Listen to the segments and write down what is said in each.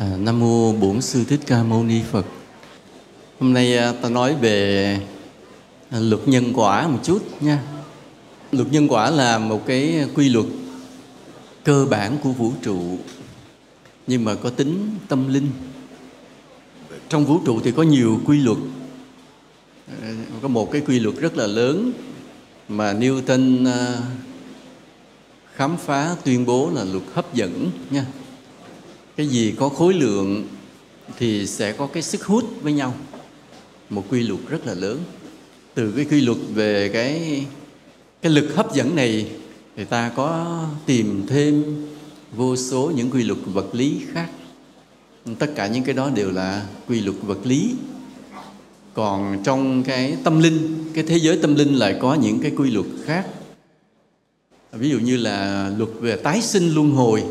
À, Nam mô Bổn sư Thích Ca Mâu Ni Phật. Hôm nay à, ta nói về à, luật nhân quả một chút nha. Luật nhân quả là một cái quy luật cơ bản của vũ trụ nhưng mà có tính tâm linh. Trong vũ trụ thì có nhiều quy luật. À, có một cái quy luật rất là lớn mà Newton khám phá tuyên bố là luật hấp dẫn nha cái gì có khối lượng thì sẽ có cái sức hút với nhau. Một quy luật rất là lớn. Từ cái quy luật về cái cái lực hấp dẫn này thì ta có tìm thêm vô số những quy luật vật lý khác. Tất cả những cái đó đều là quy luật vật lý. Còn trong cái tâm linh, cái thế giới tâm linh lại có những cái quy luật khác. Ví dụ như là luật về tái sinh luân hồi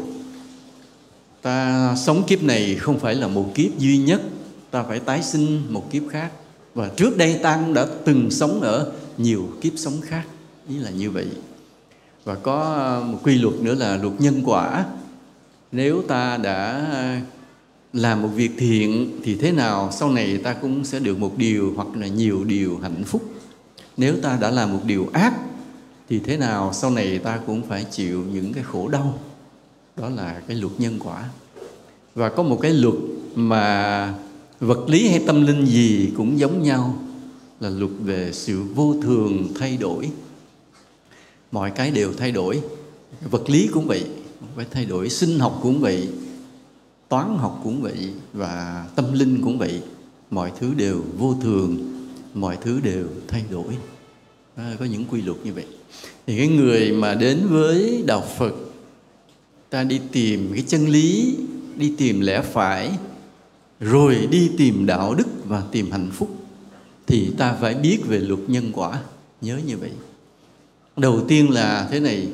ta sống kiếp này không phải là một kiếp duy nhất. Ta phải tái sinh một kiếp khác. Và trước đây ta cũng đã từng sống ở nhiều kiếp sống khác. Ý là như vậy. Và có ờ, một quy luật nữa là luật nhân quả. Nếu ta đã làm một việc thiện thì thế nào, sau này ta cũng sẽ được một điều hoặc là nhiều điều hạnh phúc. Nếu ta đã làm một điều ác thì thế nào, sau này ta cũng phải chịu những cái khổ đau đó là cái luật nhân quả. Và có một cái luật mà vật lý hay tâm linh gì cũng giống nhau, là luật về sự vô thường thay đổi. Mọi cái đều thay đổi. Vật lý cũng vậy, phải thay đổi. Sinh học cũng vậy, toán học cũng vậy, và tâm linh cũng vậy. Mọi thứ đều vô thường, mọi thứ đều thay đổi. Có những quy luật như vậy. Thì cái người mà đến với đạo phật ta đi tìm cái chân lý, đi tìm lẽ phải, rồi đi tìm đạo đức và tìm hạnh phúc, thì ta phải biết về luật nhân quả. Nhớ như vậy. Đầu tiên là thế này,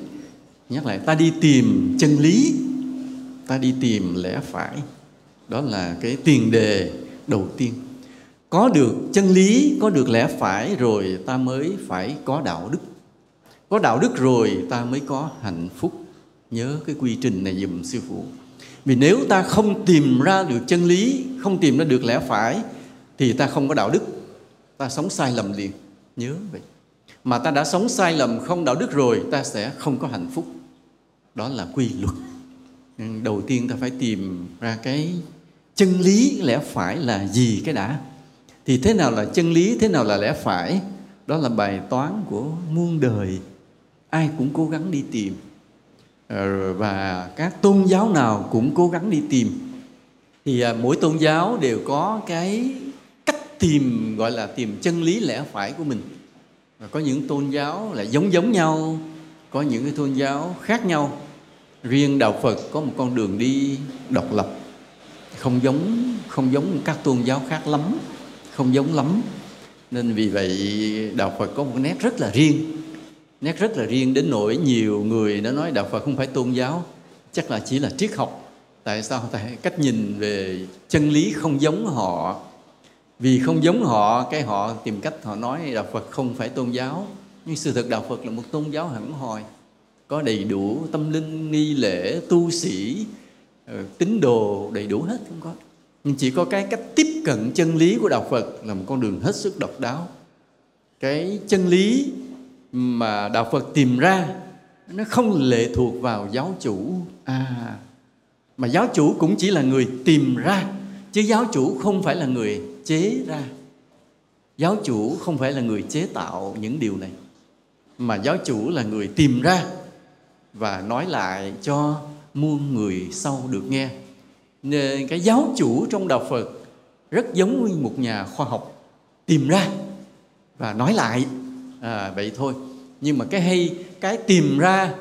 nhắc lại, ta đi tìm chân lý, ta đi tìm lẽ phải. Đó là cái tiền đề đầu tiên. Có được chân lý, có được lẽ phải rồi ta mới phải có đạo đức. Có đạo đức rồi ta mới có hạnh phúc nhớ cái quy trình này dùm sư phụ. Vì nếu ta không tìm ra được chân lý, không tìm ra được lẽ phải, thì ta không có đạo đức. Ta sống sai lầm liền. Nhớ vậy. Mà ta đã sống sai lầm, không đạo đức rồi, ta sẽ không có hạnh phúc. Đó là quy luật. Ừ, đầu tiên ta phải tìm ra cái chân lý lẽ phải là gì cái đã. Thì thế nào là chân lý, thế nào là lẽ phải? Đó là bài toán của muôn đời. Ai cũng cố gắng đi tìm. Ờ, và các tôn giáo nào cũng cố gắng đi tìm. Thì à, mỗi tôn giáo đều có cái cách tìm, gọi là tìm chân lý lẽ phải của mình. Và có những tôn giáo là giống giống nhau, có những cái tôn giáo khác nhau. Riêng đạo phật có một con đường đi độc lập. Không giống không giống các tôn giáo khác lắm, không giống lắm. Nên vì vậy đạo phật có một nét rất là riêng nét rất là riêng đến nỗi nhiều người đã nói đạo Phật không phải tôn giáo. Chắc là chỉ là triết học. Tại sao tại cách nhìn về chân lý không giống họ. Vì không giống họ, cái họ tìm cách họ nói đạo Phật không phải tôn giáo. Nhưng sự thật đạo Phật là một tôn giáo hẳn hoi. Có đầy đủ tâm linh, nghi lễ, tu sĩ ờ, tín đồ, đầy đủ hết không có. Nhưng chỉ có cái cách tiếp cận chân lý của đạo Phật là một con đường hết sức độc đáo. Cái chân lý mà đạo Phật tìm ra, nó không lệ thuộc vào giáo chủ. À mà giáo chủ cũng chỉ là người tìm ra, chứ giáo chủ không phải là người chế ra. Giáo chủ không phải là người chế tạo những điều này, mà giáo chủ là người tìm ra và nói lại cho muôn người sau được nghe. Nên cái giáo chủ trong đạo phật rất giống như một nhà khoa học tìm ra và nói lại à, vậy thôi. Nhưng mà cái hay cái tìm ra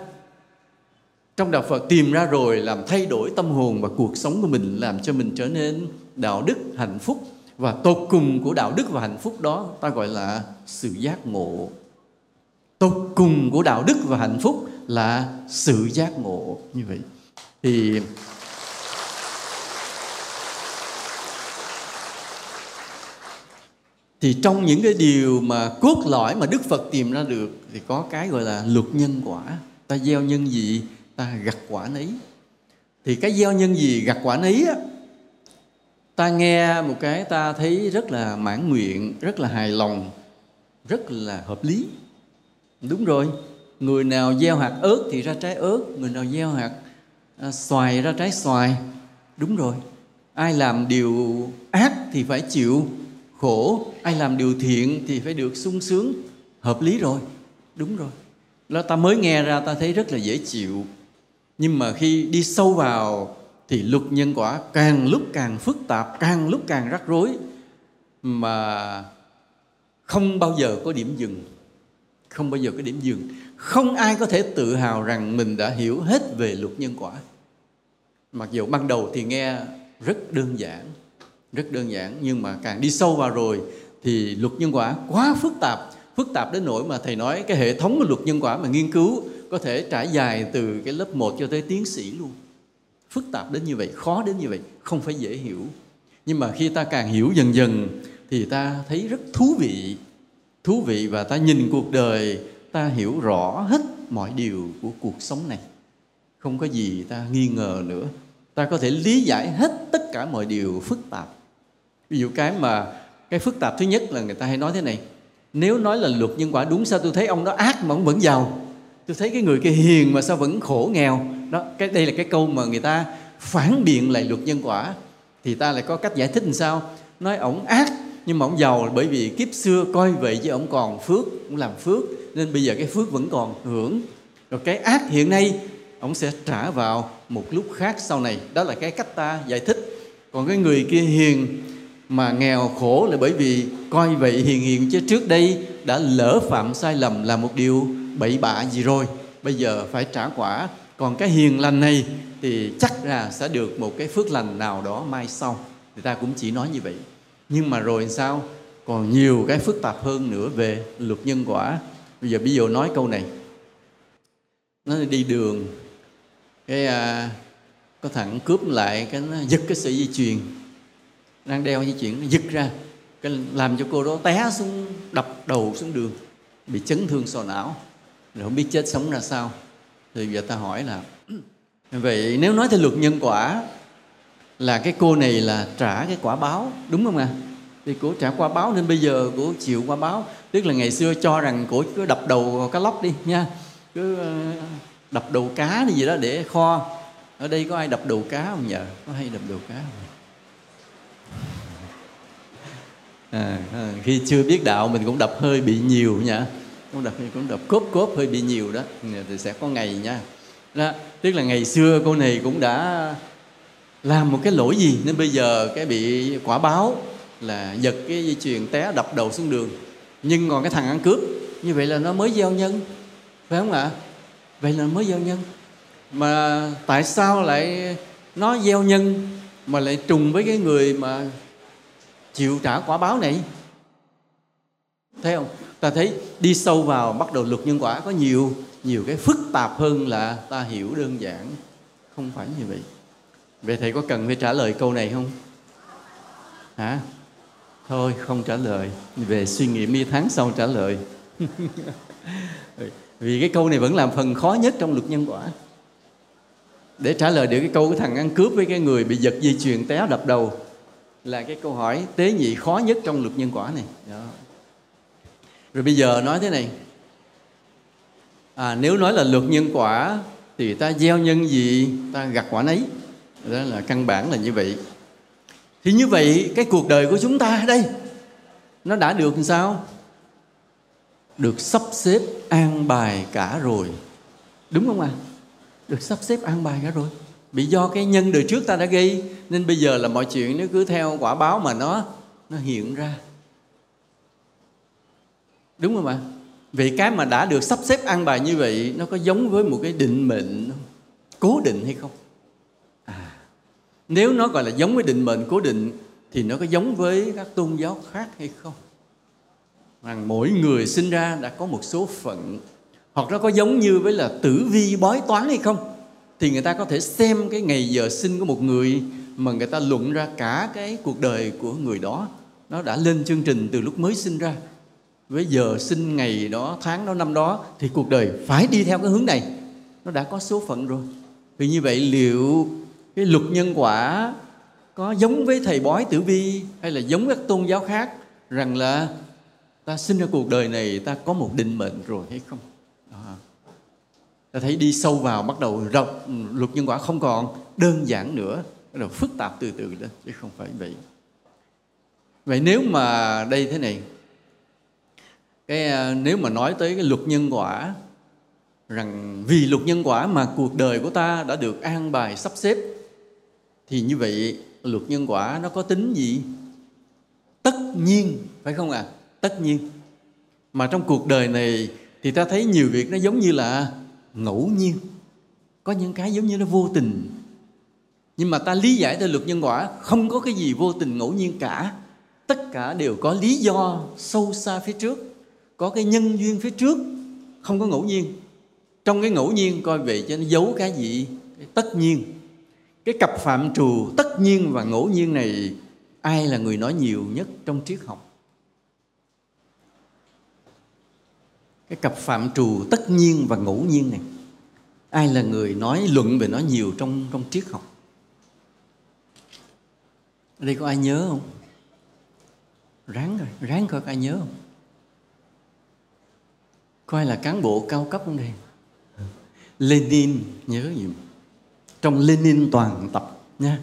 trong đạo Phật tìm ra rồi làm thay đổi tâm hồn và cuộc sống của mình làm cho mình trở nên đạo đức hạnh phúc. Và tột cùng của đạo đức và hạnh phúc đó ta gọi là sự giác ngộ. Tột cùng của đạo đức và hạnh phúc là sự giác ngộ. Như vậy thì thì trong những cái điều mà cốt lõi mà Đức Phật tìm ra được thì có cái gọi là luật nhân quả. Ta gieo nhân gì ta gặt quả nấy. Thì cái gieo nhân gì gặt quả nấy á, ta nghe một cái ta thấy rất là mãn nguyện rất là hài lòng rất là hợp lý. Đúng rồi người nào gieo hạt ớt thì ra trái ớt người nào gieo hạt à, xoài ra trái xoài. Đúng rồi ai làm điều ác thì phải chịu khổ. Ai làm điều thiện thì phải được sung sướng. Hợp lý rồi. Đúng rồi. Đó ta mới nghe ra ta thấy rất là dễ chịu. Nhưng mà khi đi sâu vào thì luật nhân quả càng lúc càng phức tạp, càng lúc càng rắc rối mà không bao giờ có điểm dừng. Không bao giờ có điểm dừng. Không ai có thể tự hào rằng mình đã hiểu hết về luật nhân quả. Mặc dù ban đầu thì nghe rất đơn giản rất đơn giản, nhưng mà càng đi sâu vào rồi thì luật nhân quả quá phức tạp. Phức tạp đến nỗi mà thầy nói cái hệ thống của luật nhân quả mà nghiên cứu có thể trải dài từ cái lớp 1 cho tới tiến sĩ luôn. Phức tạp đến như vậy, khó đến như vậy, không phải dễ hiểu. Nhưng mà khi ta càng hiểu dần dần thì ta thấy rất thú vị. Thú vị và ta nhìn cuộc đời, ta hiểu rõ hết mọi điều của cuộc sống này. Không có gì ta nghi ngờ nữa. Ta có thể lý giải hết tất cả mọi điều phức tạp ví dụ cái mà cái phức tạp thứ nhất là người ta hay nói thế này, nếu nói là luật nhân quả đúng, sao tôi thấy ông đó ác mà ông vẫn giàu? Tôi thấy cái người kia hiền mà sao vẫn khổ nghèo? Đó, cái đây là cái câu mà người ta phản biện lại luật nhân quả. Thì ta lại có cách giải thích làm sao? Nói ổng ác, nhưng mà ổng giàu bởi vì kiếp xưa coi vậy chứ ổng còn phước cũng làm phước, nên bây giờ cái phước vẫn còn hưởng. Rồi cái ác hiện nay, ổng sẽ trả vào một lúc khác sau này. Đó là cái cách ta giải thích. Còn cái người kia hiền mà nghèo khổ là bởi vì coi vậy hiền hiền chứ trước đây đã lỡ phạm sai lầm là một điều bậy bạ gì rồi. Bây giờ phải trả quả. Còn cái hiền lành này thì chắc là sẽ được một cái phước lành nào đó mai sau. Người ta cũng chỉ nói như vậy. Nhưng mà rồi sao? Còn nhiều cái phức tạp hơn nữa về luật nhân quả. Bây giờ ví dụ nói câu này. Nó đi đường. Cái à, có thằng cướp lại cái nó giật cái sợi dây chuyền đang đeo dây chuyền, nó giật ra. Cái làm cho cô đó té xuống, đập đầu xuống đường. Bị chấn thương sọ não. Rồi không biết chết sống ra sao. Thì giờ ta hỏi là, vậy nếu nói theo luật nhân quả, là cái cô này là trả cái quả báo, đúng không ạ? À? thì cổ trả quả báo nên bây giờ cổ chịu quả báo. Tức là ngày xưa cho rằng cổ cứ đập đầu cá lóc đi, nha. Cứ ờ, đập đầu cá gì đó để kho. Ở đây có ai đập đầu cá không nhờ? Có hay đập đầu cá không? À, à, khi chưa biết đạo mình cũng đập hơi bị nhiều nha cũng đập cũng đập cốp cốp hơi bị nhiều đó. Thì sẽ có ngày nha. Đó, tức là ngày xưa cô này cũng đã làm một cái lỗi gì nên bây giờ cái bị quả báo là giật cái dây chuyền té đập đầu xuống đường. Nhưng còn cái thằng ăn cướp như vậy là nó mới gieo nhân phải không ạ? Vậy là mới gieo nhân. Mà tại sao lại nó gieo nhân mà lại trùng với cái người mà chịu trả quả báo này. Thấy không? Ta thấy đi sâu vào bắt đầu luật nhân quả có nhiều nhiều cái phức tạp hơn là ta hiểu đơn giản. Không phải như vậy. Vậy thầy có cần phải trả lời câu này không? Hả? Thôi, không trả lời. Về suy nghiệm đi tháng sau trả lời. Vì cái câu này vẫn làm phần khó nhất trong luật nhân quả. Để trả lời được cái câu của thằng ăn cướp với cái người bị giật dây chuyền té đập đầu là cái câu hỏi tế nhị khó nhất trong luật nhân quả này. Đó. rồi bây giờ nói thế này. À, nếu nói là luật nhân quả thì ta gieo nhân gì ta gặt quả nấy. Đó là căn bản là như vậy. Thì như vậy cái cuộc đời của chúng ta đây nó đã được làm sao? Được sắp xếp an bài cả rồi. Đúng không ạ? À? được sắp xếp an bài cả rồi bị do cái nhân đời trước ta đã gây, nên bây giờ là mọi chuyện nó cứ theo quả báo mà nó nó hiện ra. Đúng không ạ? Vì cái mà đã được sắp xếp ăn bài như vậy, nó có giống với một cái định mệnh cố định hay không? À nếu nó gọi là giống với định mệnh, cố định, thì nó có giống với các tôn giáo khác hay không? Rằng mỗi người sinh ra đã có một số phận, hoặc nó có giống như với là tử vi bói toán hay không? Thì người ta có thể xem cái ngày giờ sinh của một người mà người ta luận ra cả cái cuộc đời của người đó. Nó đã lên chương trình từ lúc mới sinh ra. Với giờ sinh ngày đó, tháng đó, năm đó, thì cuộc đời phải đi theo cái hướng này. Nó đã có số phận rồi. Vì như vậy, liệu cái luật nhân quả có giống với thầy bói tử vi hay là giống các tôn giáo khác rằng là ta sinh ra cuộc đời này, ta có một định mệnh rồi hay không ta thấy đi sâu vào bắt đầu rộng ừ, luật nhân quả không còn, đơn giản nữa rồi phức tạp từ từ lên, chứ không phải vậy. Vậy nếu mà đây thế này, cái à, nếu mà nói tới cái luật nhân quả, rằng vì luật nhân quả mà cuộc đời của ta đã được an bài, sắp xếp, thì như vậy luật nhân quả nó có tính gì? Tất nhiên, phải không ạ? À? tất nhiên. Mà trong cuộc đời này thì ta thấy nhiều việc nó giống như là ngẫu nhiên. Có những cái giống như nó vô tình. Nhưng mà ta lý giải theo luật nhân quả, không có cái gì vô tình ngẫu nhiên cả. Tất cả đều có lý do sâu xa phía trước, có cái nhân duyên phía trước, không có ngẫu nhiên. Trong cái ngẫu nhiên coi vậy cho nó giấu cái gì? Cái tất nhiên. Cái cặp phạm trù tất nhiên và ngẫu nhiên này, ai là người nói nhiều nhất trong triết học? Cái cặp phạm trù tất nhiên và ngẫu nhiên này. Ai là người nói luận về nó nhiều trong trong triết học? Ở đây có ai nhớ không? Ráng rồi ráng coi có ai nhớ không? Coi là cán bộ cao cấp không đây? Lenin, nhớ gì? Trong Lenin toàn tập, nha.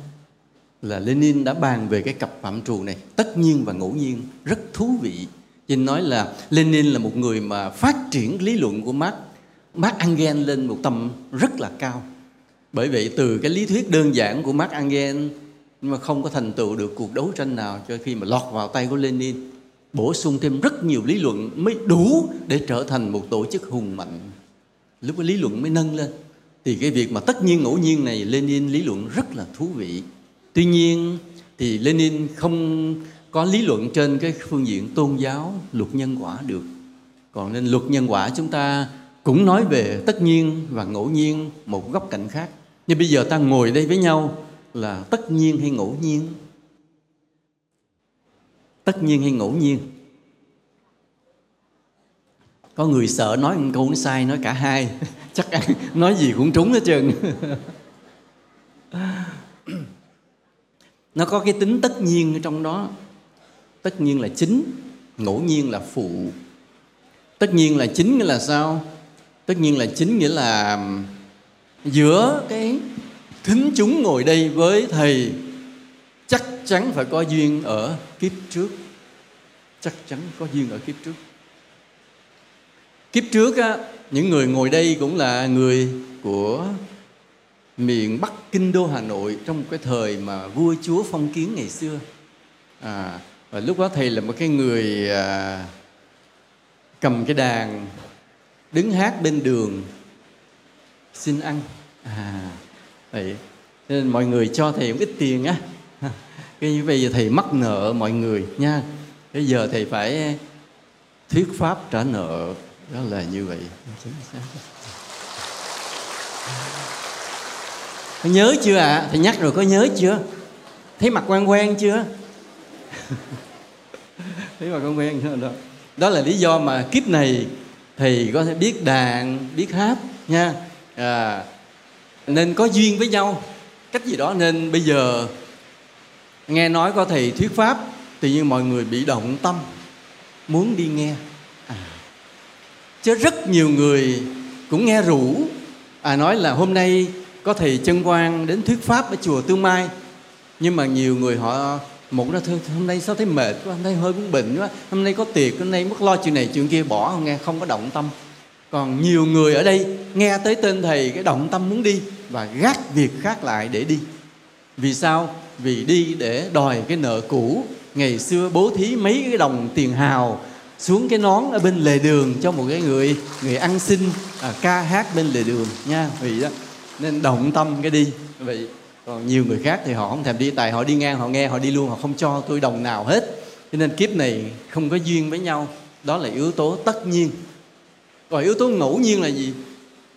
Là Lenin đã bàn về cái cặp phạm trù này, tất nhiên và ngẫu nhiên, rất thú vị. Vinh nói là Lenin là một người mà phát triển lý luận của Marx. Marx Engel lên một tầm rất là cao. Bởi vậy, từ cái lý thuyết đơn giản của Marx Engel nhưng mà không có thành tựu được cuộc đấu tranh nào cho khi mà lọt vào tay của Lenin, bổ sung thêm rất nhiều lý luận mới đủ để trở thành một tổ chức hùng mạnh. Lúc cái lý luận mới nâng lên. Thì cái việc mà tất nhiên ngẫu nhiên này, Lenin lý luận rất là thú vị. Tuy nhiên thì Lenin không có lý luận trên cái phương diện tôn giáo, luật nhân quả được. Còn nên luật nhân quả chúng ta cũng nói về tất nhiên và ngẫu nhiên một góc cạnh khác. Nhưng bây giờ ta ngồi đây với nhau là tất nhiên hay ngẫu nhiên? Tất nhiên hay ngẫu nhiên? Có người sợ nói một câu nó sai, nói cả hai. Chắc nói gì cũng trúng hết trơn. Nó có cái tính tất nhiên ở trong đó tất nhiên là chính ngẫu nhiên là phụ. Tất nhiên là chính nghĩa là sao? Tất nhiên là chính nghĩa là giữa cái thính chúng ngồi đây với thầy chắc chắn phải có duyên ở kiếp trước. Chắc chắn có duyên ở kiếp trước. Kiếp trước á, những người ngồi đây cũng là người của miền Bắc Kinh Đô Hà Nội trong cái thời mà vua chúa phong kiến ngày xưa. À, và lúc đó thầy là một cái người à, cầm cái đàn đứng hát bên đường xin ăn. À vậy nên mọi người cho thầy một ít tiền á. Cái như bây giờ thầy mắc nợ mọi người nha. Bây giờ thầy phải thuyết pháp trả nợ. Đó là như vậy. Có nhớ chưa ạ? À? thầy nhắc rồi có nhớ chưa? Thấy mặt quen quen chưa? Thấy mà con quen chưa đó đó là lý do mà kiếp này thì có thể biết đàn biết hát nha. À, nên có duyên với nhau. Cách gì đó nên bây giờ nghe nói có thầy thuyết pháp tự nhiên mọi người bị động tâm muốn đi nghe. À, chứ rất nhiều người cũng nghe rủ. À nói là hôm nay có thầy chân quan đến thuyết pháp ở chùa tương mai nhưng mà nhiều người họ một nó thôi hôm nay sao thấy mệt quá hôm nay hơi cũng bệnh quá hôm nay có tiệc hôm nay mất lo chuyện này chuyện kia bỏ không nghe không có động tâm. Còn nhiều người ở đây nghe tới tên thầy cái động tâm muốn đi và gác việc khác lại để đi. Vì sao? Vì đi để đòi cái nợ cũ. Ngày xưa bố thí mấy cái đồng tiền hào xuống cái nón ở bên lề đường cho một cái người người ăn xin à, ca hát bên lề đường nha vì đó. Nên động tâm cái đi. Vậy còn nhiều người khác thì họ không thèm đi, tại họ đi ngang, họ nghe, họ đi luôn, họ không cho tôi đồng nào hết. Cho nên kiếp này không có duyên với nhau. Đó là yếu tố tất nhiên. Còn yếu tố ngẫu nhiên là gì?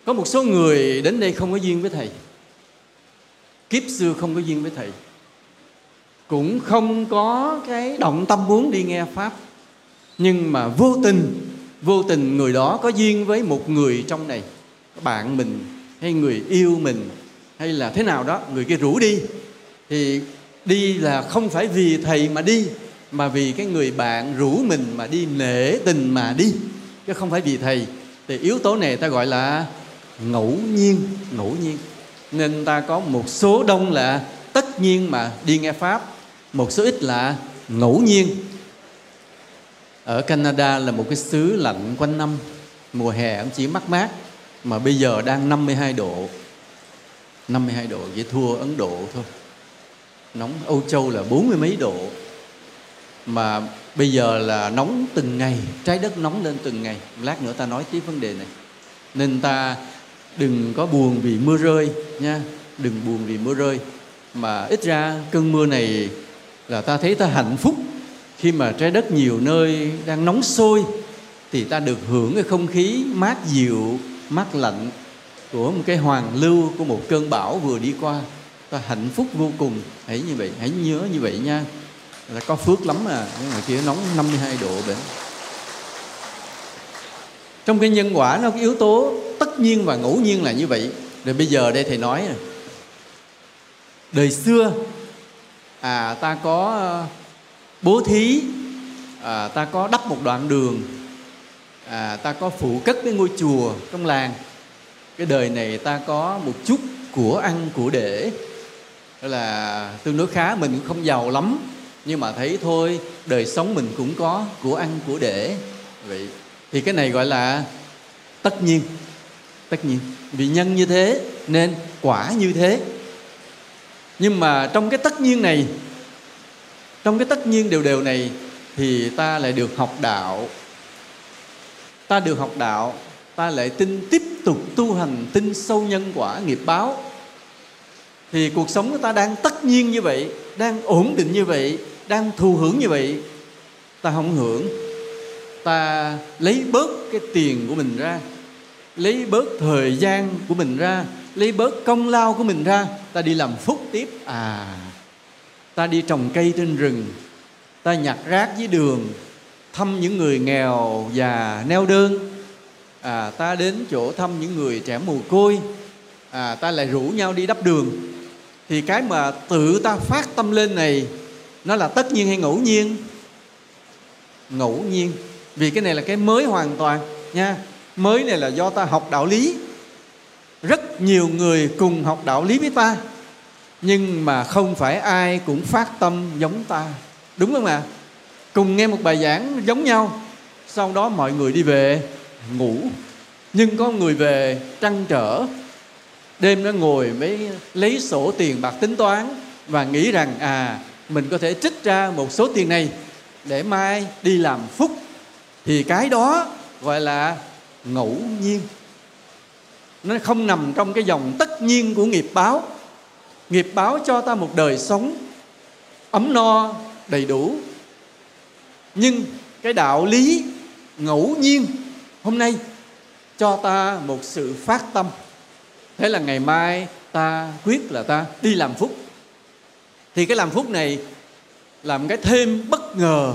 Có một số người đến đây không có duyên với thầy. Kiếp xưa không có duyên với thầy. Cũng không có cái động tâm muốn đi nghe pháp. Nhưng mà vô tình vô tình người đó có duyên với một người trong này. Bạn mình hay người yêu mình hay là thế nào đó, người kia rủ đi. Thì đi là không phải vì thầy mà đi, mà vì cái người bạn rủ mình mà đi nể tình mà đi, chứ không phải vì thầy. Thì yếu tố này ta gọi là ngẫu nhiên ngẫu nhiên. Nên ta có một số đông là tất nhiên mà đi nghe pháp, một số ít là ngẫu nhiên. Ở Canada là một cái xứ lạnh quanh năm, mùa hè cũng chỉ mát mát, mà bây giờ đang 52 độ. 52 độ chỉ thua Ấn Độ thôi. Nóng, Âu Châu là bốn mươi mấy độ. Mà bây giờ là nóng từng ngày, trái đất nóng lên từng ngày. Lát nữa ta nói tiếp vấn đề này. Nên ta đừng có buồn vì mưa rơi nha. Đừng buồn vì mưa rơi. Mà ít ra cơn mưa này là ta thấy ta hạnh phúc. Khi mà trái đất nhiều nơi đang nóng sôi, thì ta được hưởng cái không khí mát dịu, mát lạnh của một cái hoàng lưu của một cơn bão vừa đi qua. Ta hạnh phúc vô cùng. Hãy như vậy hãy nhớ như vậy nha. Là có phước lắm à nhưng mà kia nóng 52 độ vậy. Trong cái nhân quả nó có yếu tố tất nhiên và ngẫu nhiên là như vậy. Rồi bây giờ đây thầy nói nè đời xưa à ta có ờ, bố thí à, ta có đắp một đoạn đường à, ta có phụ cất cái ngôi chùa trong làng cái đời này ta có một chút của ăn, của để. Đó là tương đối khá, mình cũng không giàu lắm. Nhưng mà thấy thôi, đời sống mình cũng có của ăn, của để. Vậy thì cái này gọi là tất nhiên. Tất nhiên. Vì nhân như thế nên quả như thế. Nhưng mà trong cái tất nhiên này, trong cái tất nhiên đều đều này thì ta lại được học đạo. Ta được học đạo ta lại tin tiếp tục tu hành, tin sâu nhân quả, nghiệp báo. Thì cuộc sống của ta đang tất nhiên như vậy, đang ổn định như vậy, đang thụ hưởng như vậy. Ta không hưởng. Ta lấy bớt cái tiền của mình ra, lấy bớt thời gian của mình ra, lấy bớt công lao của mình ra. Ta đi làm phúc tiếp. À ta đi trồng cây trên rừng. Ta nhặt rác dưới đường, thăm những người nghèo và neo đơn à, ta đến chỗ thăm những người trẻ mồ côi. À, ta lại rủ nhau đi đắp đường. Thì cái mà tự ta phát tâm lên này nó là tất nhiên hay ngẫu nhiên? Ngẫu nhiên. Vì cái này là cái mới hoàn toàn nha. Mới này là do ta học đạo lý. Rất nhiều người cùng học đạo lý với ta nhưng mà không phải ai cũng phát tâm giống ta. Đúng không ạ? Cùng nghe một bài giảng giống nhau sau đó mọi người đi về ngủ. Nhưng có người về trăn trở. Đêm nó ngồi mới lấy sổ tiền bạc tính toán và nghĩ rằng à mình có thể trích ra một số tiền này để mai đi làm phúc. Thì cái đó gọi là ngẫu nhiên. Nó không nằm trong cái dòng tất nhiên của nghiệp báo. Nghiệp báo cho ta một đời sống ấm no, đầy đủ. Nhưng cái đạo lý ngẫu nhiên hôm nay, cho ta một sự phát tâm. Thế là ngày mai ta quyết là ta đi làm phúc. Thì cái làm phúc này làm cái thêm bất ngờ,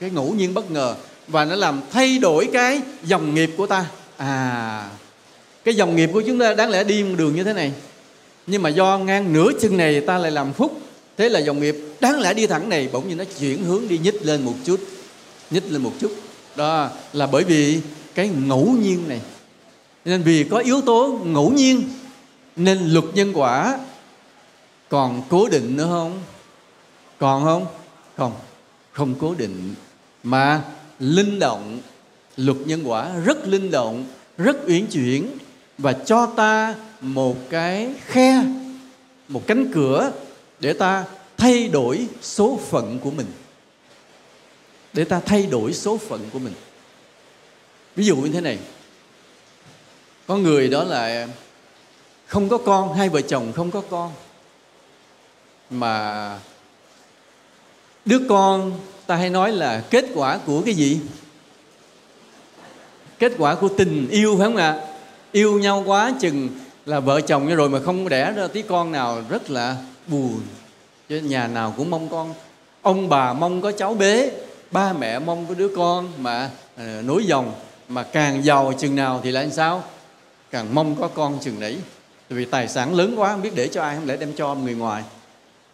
cái ngẫu nhiên bất ngờ, và nó làm thay đổi cái dòng nghiệp của ta. À cái dòng nghiệp của chúng ta đáng lẽ đi một đường như thế này. Nhưng mà do ngang nửa chân này ta lại làm phúc, thế là dòng nghiệp đáng lẽ đi thẳng này bỗng nhiên nó chuyển hướng đi nhích lên một chút, nhích lên một chút. Đó là bởi vì cái ngẫu nhiên này. Nên vì có yếu tố ngẫu nhiên, nên luật nhân quả còn cố định nữa không? Còn không? Không không cố định. Mà linh động, luật nhân quả rất linh động, rất uyển chuyển và cho ta một cái khe, một cánh cửa để ta thay đổi số phận của mình. Để ta thay đổi số phận của mình ví dụ như thế này. Có người đó là không có con hai vợ chồng không có con mà đứa con ta hay nói là kết quả của cái gì? Kết quả của tình yêu phải không ạ? Yêu nhau quá chừng là vợ chồng rồi mà không đẻ ra tí con nào rất là buồn. Chứ nhà nào cũng mong con. Ông bà mong có cháu bế ba mẹ mong có đứa con mà à, nối dòng mà càng giàu chừng nào thì lại sao? Càng mong có con chừng đấy vì tài sản lớn quá, không biết để cho ai, không lẽ đem cho người ngoài.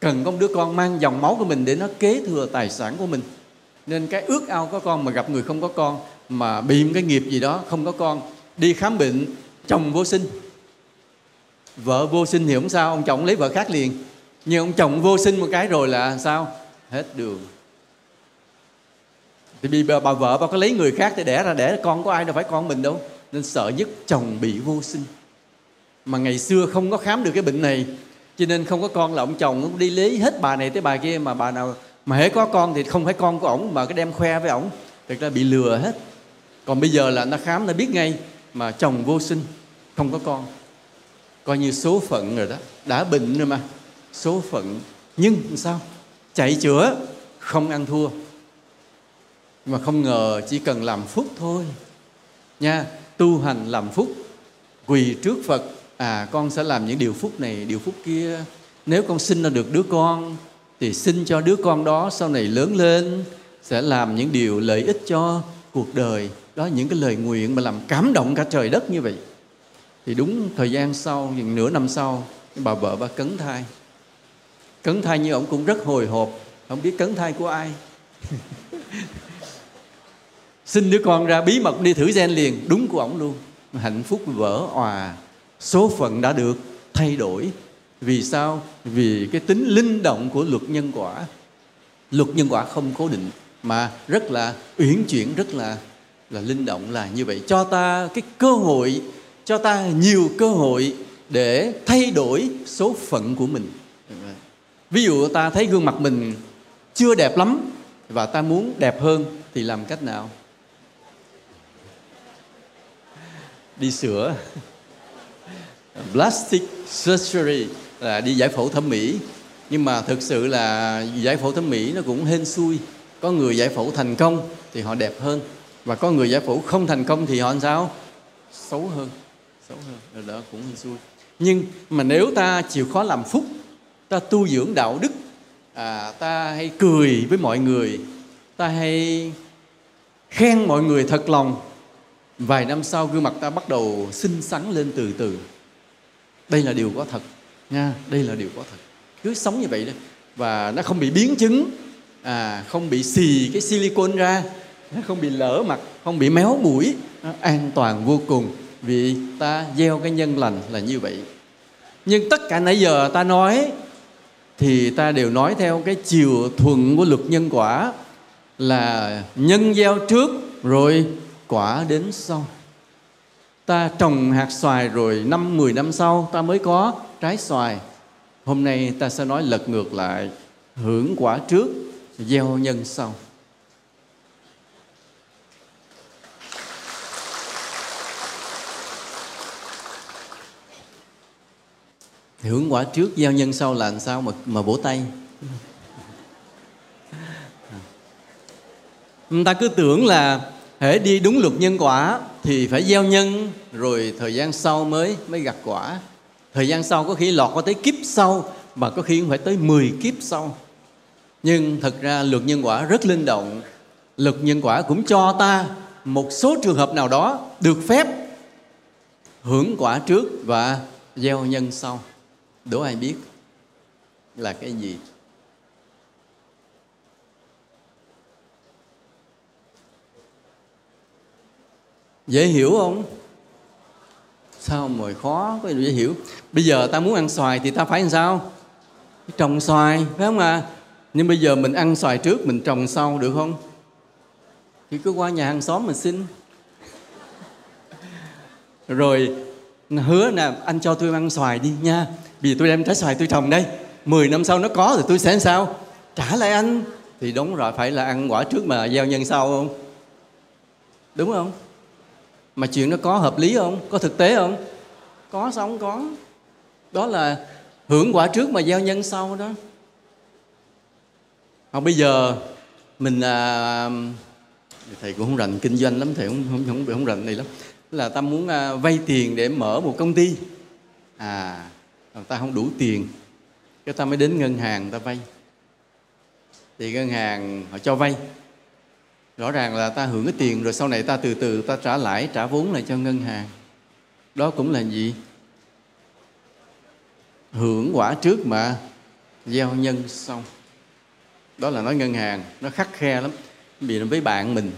Cần có một đứa con mang dòng máu của mình để nó kế thừa tài sản của mình. Nên cái ước ao có con mà gặp người không có con, mà bị một cái nghiệp gì đó không có con, đi khám bệnh, chồng vô sinh. Vợ vô sinh thì không sao, ông chồng lấy vợ khác liền. Nhưng ông chồng vô sinh một cái rồi là sao? Hết đường thì bị bà, bà vợ bà có lấy người khác để đẻ ra đẻ con có ai đâu phải con mình đâu. Nên sợ nhất chồng bị vô sinh. Mà ngày xưa không có khám được cái bệnh này cho nên không có con là ông chồng cũng đi lấy hết bà này tới bà kia. Mà bà nào mà hễ có con thì không phải con của ổng mà cái đem khoe với ổng. Thực ra bị lừa hết. Còn bây giờ là nó khám nó biết ngay mà chồng vô sinh không có con. Coi như số phận rồi đó. Đã bệnh rồi mà. Số phận. Nhưng sao? Chạy chữa không ăn thua mà không ngờ chỉ cần làm phúc thôi. Nha, tu hành làm phúc, quỳ trước phật à con sẽ làm những điều phúc này, điều phúc kia. Nếu con sinh ra được đứa con, thì xin cho đứa con đó, sau này lớn lên, sẽ làm những điều lợi ích cho cuộc đời. Đó những cái lời nguyện mà làm cảm động cả trời đất như vậy. Thì đúng thời gian sau, những nửa năm sau, bà vợ bà cấn thai. Cấn thai như ông cũng rất hồi hộp. Không biết cấn thai của ai. sinh đứa con ra bí mật đi thử gen liền. Đúng của ổng luôn. Hạnh phúc vỡ òa. Số phận đã được thay đổi. Vì sao? Vì cái tính linh động của luật nhân quả. Luật nhân quả không cố định, mà rất là uyển chuyển, rất là là linh động là như vậy. Cho ta cái cơ hội, cho ta nhiều cơ hội để thay đổi số phận của mình. Ví dụ ta thấy gương mặt mình chưa đẹp lắm và ta muốn đẹp hơn thì làm cách nào? Đi sửa. Plastic surgery là đi giải phẫu thẩm mỹ. Nhưng mà thực sự là giải phẫu thẩm mỹ nó cũng hên xui. Có người giải phẫu thành công thì họ đẹp hơn. Và có người giải phẫu không thành công thì họ làm sao? Xấu hơn. Xấu hơn. Rồi đó cũng hên xui. Nhưng mà nếu ta chịu khó làm phúc ta tu dưỡng đạo đức à, ta hay cười với mọi người ta hay khen mọi người thật lòng vài năm sau gương mặt ta bắt đầu xinh xắn lên từ từ. Đây là điều có thật nha đây là điều có thật. Cứ sống như vậy đó và nó không bị biến chứng à, không bị xì cái silicon ra nó không bị lỡ mặt không bị méo mũi nó an toàn vô cùng. Vì ta gieo cái nhân lành là như vậy. Nhưng tất cả nãy giờ ta nói thì ta đều nói theo cái chiều thuận của luật nhân quả là nhân gieo trước rồi quả đến sau. Ta trồng hạt xoài rồi năm mười năm sau ta mới có trái xoài. Hôm nay ta sẽ nói lật ngược lại, hưởng quả trước, gieo nhân sau. Hưởng quả trước, gieo nhân sau là làm sao mà mà bổ tay? Người ta cứ tưởng là hễ đi đúng luật nhân quả thì phải gieo nhân, rồi thời gian sau mới mới gặt quả. Thời gian sau có khi lọt qua tới kiếp sau, mà có khi cũng phải tới 10 kiếp sau. Nhưng thật ra luật nhân quả rất linh động. Luật nhân quả cũng cho ta một số trường hợp nào đó được phép hưởng quả trước và gieo nhân sau. Đố ai biết là cái gì? Dễ hiểu không? Sao mà khó, có dễ hiểu? Bây giờ ta muốn ăn xoài thì ta phải làm sao? Trồng xoài, phải không à nhưng bây giờ mình ăn xoài trước, mình trồng sau được không? Thì cứ qua nhà hàng xóm mình xin. Rồi, hứa nè, anh cho tôi ăn xoài đi nha. Vì tôi đem trái xoài tôi trồng đây. 10 năm sau nó có thì tôi sẽ làm sao? Trả lại anh. Thì đúng rồi, phải là ăn quả trước mà gieo nhân sau không? Đúng không? Mà chuyện nó có hợp lý không? Có thực tế không? Có sao không có. Đó là hưởng quả trước mà gieo nhân sau đó. Không bây giờ mình à, thầy cũng không rành kinh doanh lắm thầy không không không, không rành này lắm. Là ta muốn à, vay tiền để mở một công ty. À ta không đủ tiền cái ta mới đến ngân hàng ta vay. Thì ngân hàng họ cho vay rõ ràng là ta hưởng cái tiền rồi sau này ta từ từ ta trả lãi, trả vốn lại cho ngân hàng. Đó cũng là gì? Hưởng quả trước mà gieo nhân sau đó là nói ngân hàng, nó khắc khe lắm. Vì với bạn mình,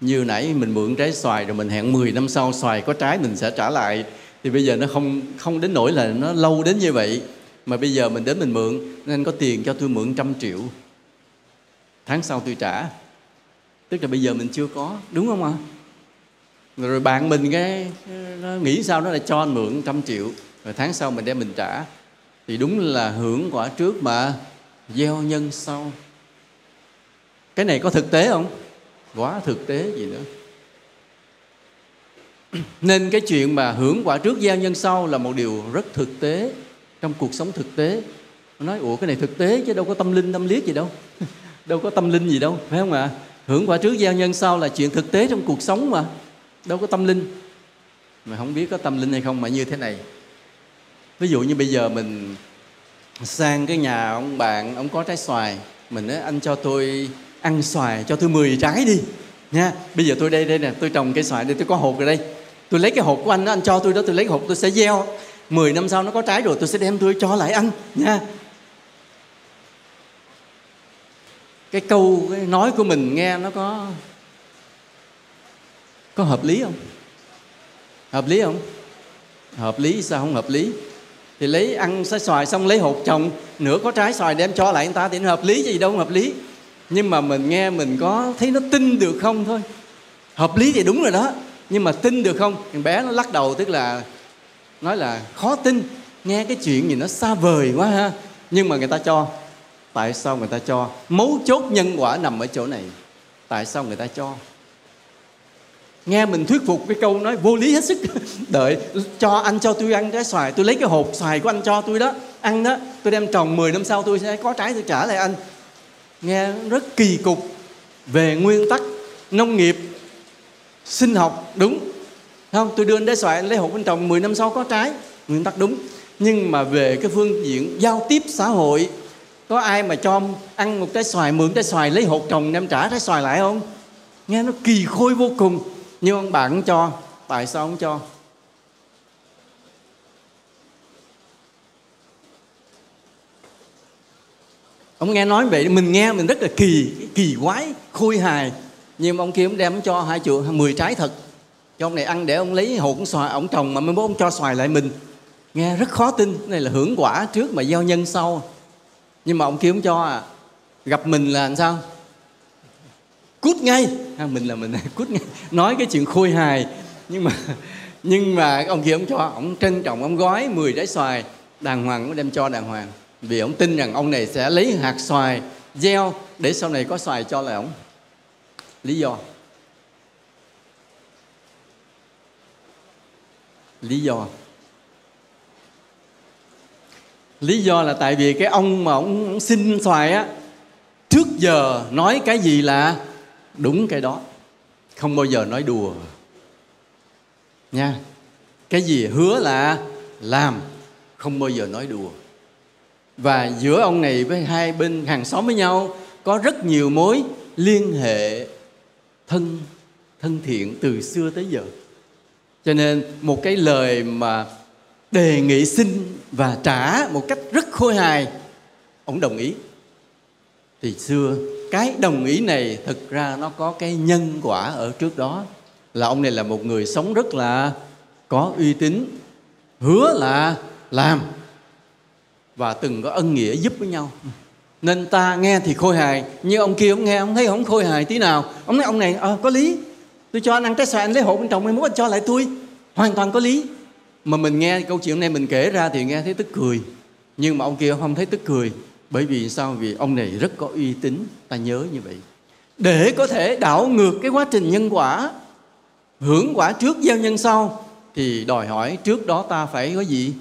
như nãy mình mượn trái xoài rồi mình hẹn 10 năm sau xoài có trái mình sẽ trả lại. Thì bây giờ nó không không đến nỗi là nó lâu đến như vậy. Mà bây giờ mình đến mình mượn, nên có tiền cho tôi mượn trăm triệu. Tháng sau tôi trả tức là bây giờ mình chưa có, đúng không ạ? Rồi bạn mình cái, nó nghĩ sao nó lại cho anh mượn trăm triệu, rồi tháng sau mình đem mình trả. Thì đúng là hưởng quả trước mà gieo nhân sau. Cái này có thực tế không? Quá thực tế gì nữa. Nên cái chuyện mà hưởng quả trước gieo nhân sau là một điều rất thực tế trong cuộc sống thực tế. Nói, ủa, cái này thực tế chứ đâu có tâm linh, tâm liếc gì đâu. Đâu có tâm linh gì đâu, phải không ạ? Hưởng quả trước gieo nhân sau là chuyện thực tế trong cuộc sống mà. Đâu có tâm linh. Mà không biết có tâm linh hay không mà như thế này. Ví dụ như bây giờ mình sang cái nhà ông bạn, ông có trái xoài. Mình nói, anh cho tôi ăn xoài, cho tôi 10 trái đi. Nha, bây giờ tôi đây đây nè, tôi trồng cây xoài đây tôi có hộp rồi đây. Tôi lấy cái hộp của anh đó, anh cho tôi đó, tôi lấy hột hộp tôi sẽ gieo. 10 năm sau nó có trái rồi, tôi sẽ đem tôi cho lại anh nha cái câu, cái nói của mình nghe nó có có hợp lý không? Hợp lý không? Hợp lý, sao không hợp lý? Thì lấy ăn trái xoài xong lấy hột trồng nửa có trái xoài đem cho lại người ta thì nó hợp lý gì đâu, không hợp lý. Nhưng mà mình nghe mình có thấy nó tin được không thôi. Hợp lý thì đúng rồi đó, nhưng mà tin được không? Thằng bé nó lắc đầu, tức là nói là khó tin. Nghe cái chuyện gì nó xa vời quá ha. Nhưng mà người ta cho tại sao người ta cho? Mấu chốt nhân quả nằm ở chỗ này. Tại sao người ta cho? Nghe mình thuyết phục cái câu nói vô lý hết sức. Đợi, cho anh cho tôi ăn trái xoài, tôi lấy cái hộp xoài của anh cho tôi đó. Ăn đó, tôi đem trồng 10 năm sau tôi sẽ có trái tôi trả lại anh. Nghe rất kỳ cục về nguyên tắc nông nghiệp, sinh học, đúng. Không, tôi đưa anh trái xoài, anh lấy hộp anh trồng 10 năm sau có trái. Nguyên tắc đúng. Nhưng mà về cái phương diện giao tiếp xã hội có ai mà cho ăn một trái xoài, mượn trái xoài, lấy hộp trồng đem trả trái xoài lại không? Nghe nó kỳ khôi vô cùng. Nhưng ông bạn cho tại sao không cho? Ông nghe nói vậy, mình nghe mình rất là kỳ kỳ quái, khôi hài. Nhưng mà ông kia ông đem cho hai triệu, mười trái thật. Cho ông này ăn để ông lấy hột xoài, ông trồng mà mới bố ông cho xoài lại mình. Nghe rất khó tin. Cái này là hưởng quả trước mà gieo nhân sau nhưng mà ông kia không cho à. Gặp mình là làm sao? Cút ngay. À, mình là mình. Cút ngay. Nói cái chuyện khôi hài. Nhưng mà nhưng mà ông kia ông cho. Ông trân trọng ông gói 10 trái xoài. Đàng hoàng ông đem cho đàng hoàng. Vì ông tin rằng ông này sẽ lấy hạt xoài gieo để sau này có xoài cho lại ông. Lý do? Lý do lý do là tại vì cái ông mà ông, ông xin xoài á trước giờ nói cái gì là đúng cái đó. Không bao giờ nói đùa. Nha cái gì hứa là làm không bao giờ nói đùa. Và giữa ông này với hai bên hàng xóm với nhau có rất nhiều mối liên hệ thân thân thiện từ xưa tới giờ. Cho nên một cái lời mà đề nghị xin và trả một cách rất khôi hài. Ông đồng ý. Thì xưa cái đồng ý này thực ra nó có cái nhân quả ở trước đó. Là ông này là một người sống rất là có uy tín hứa là làm và từng có ân nghĩa giúp với nhau. Nên ta nghe thì khôi hài nhưng ông kia ông nghe ông thấy không khôi hài tí nào. Ông nói ông này à, có lý. Tôi cho anh ăn trái xoài anh lấy hộ bên trong mai mốt anh cho lại tôi. Hoàn toàn có lý mà mình nghe câu chuyện này mình kể ra thì nghe thấy tức cười. Nhưng mà ông kia không thấy tức cười, bởi vì sao? Vì ông này rất có uy tín, ta nhớ như vậy. Để có thể đảo ngược cái quá trình nhân quả, hưởng quả trước gieo nhân sau, thì đòi hỏi trước đó ta phải có gì?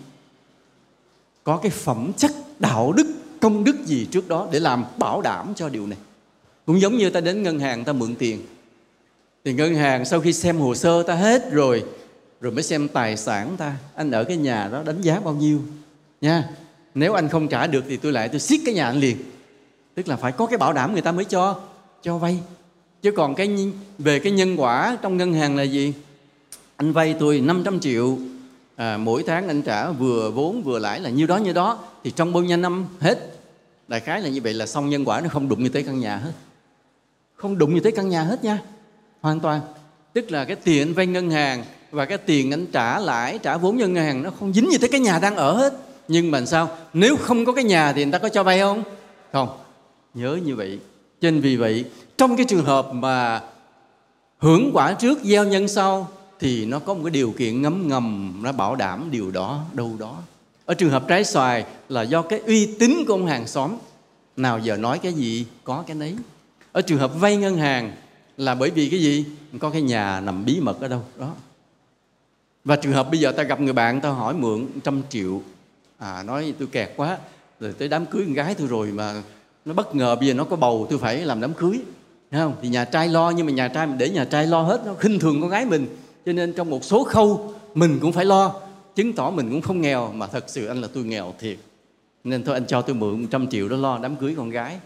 Có cái phẩm chất, đạo đức, công đức gì trước đó để làm bảo đảm cho điều này. Cũng giống như ta đến ngân hàng ta mượn tiền. Thì ngân hàng sau khi xem hồ sơ ta hết rồi rồi mới xem tài sản ta. Anh ở cái nhà đó đánh giá bao nhiêu? Nha nếu anh không trả được thì tôi lại tôi siết cái nhà anh liền. Tức là phải có cái bảo đảm người ta mới cho cho vay. Chứ còn cái về cái nhân quả trong ngân hàng là gì? Anh vay tôi 500 triệu à, mỗi tháng anh trả vừa vốn vừa lãi là nhiêu đó nhiêu đó. Thì trong bao nhiêu năm? Hết. Đại khái là như vậy là xong nhân quả nó không đụng như tới căn nhà hết. Không đụng như tới căn nhà hết nha. Hoàn toàn. Tức là cái tiền anh vay ngân hàng và cái tiền anh trả lãi, trả vốn ngân hàng nó không dính gì tới cái nhà đang ở hết. Nhưng mà sao? Nếu không có cái nhà thì người ta có cho vay không? Không. Nhớ như vậy. Trên nên vì vậy, trong cái trường hợp mà hưởng quả trước gieo nhân sau thì nó có một cái điều kiện ngấm ngầm, nó bảo đảm điều đó, đâu đó. Ở trường hợp trái xoài là do cái uy tín của ông hàng xóm. Nào giờ nói cái gì, có cái nấy. Ở trường hợp vay ngân hàng là bởi vì cái gì? Có cái nhà nằm bí mật ở đâu? Đó và trường hợp bây giờ ta gặp người bạn, ta hỏi mượn trăm triệu. À nói tôi kẹt quá. Rồi tới đám cưới con gái tôi rồi mà nó bất ngờ bây giờ nó có bầu, tôi phải làm đám cưới. Thấy không? Thì nhà trai lo, nhưng mà nhà trai mình để nhà trai lo hết, nó khinh thường con gái mình. Cho nên trong một số khâu, mình cũng phải lo, chứng tỏ mình cũng không nghèo. Mà thật sự anh là tôi nghèo thiệt. Nên thôi, anh cho tôi mượn 100 triệu đó lo đám cưới con gái.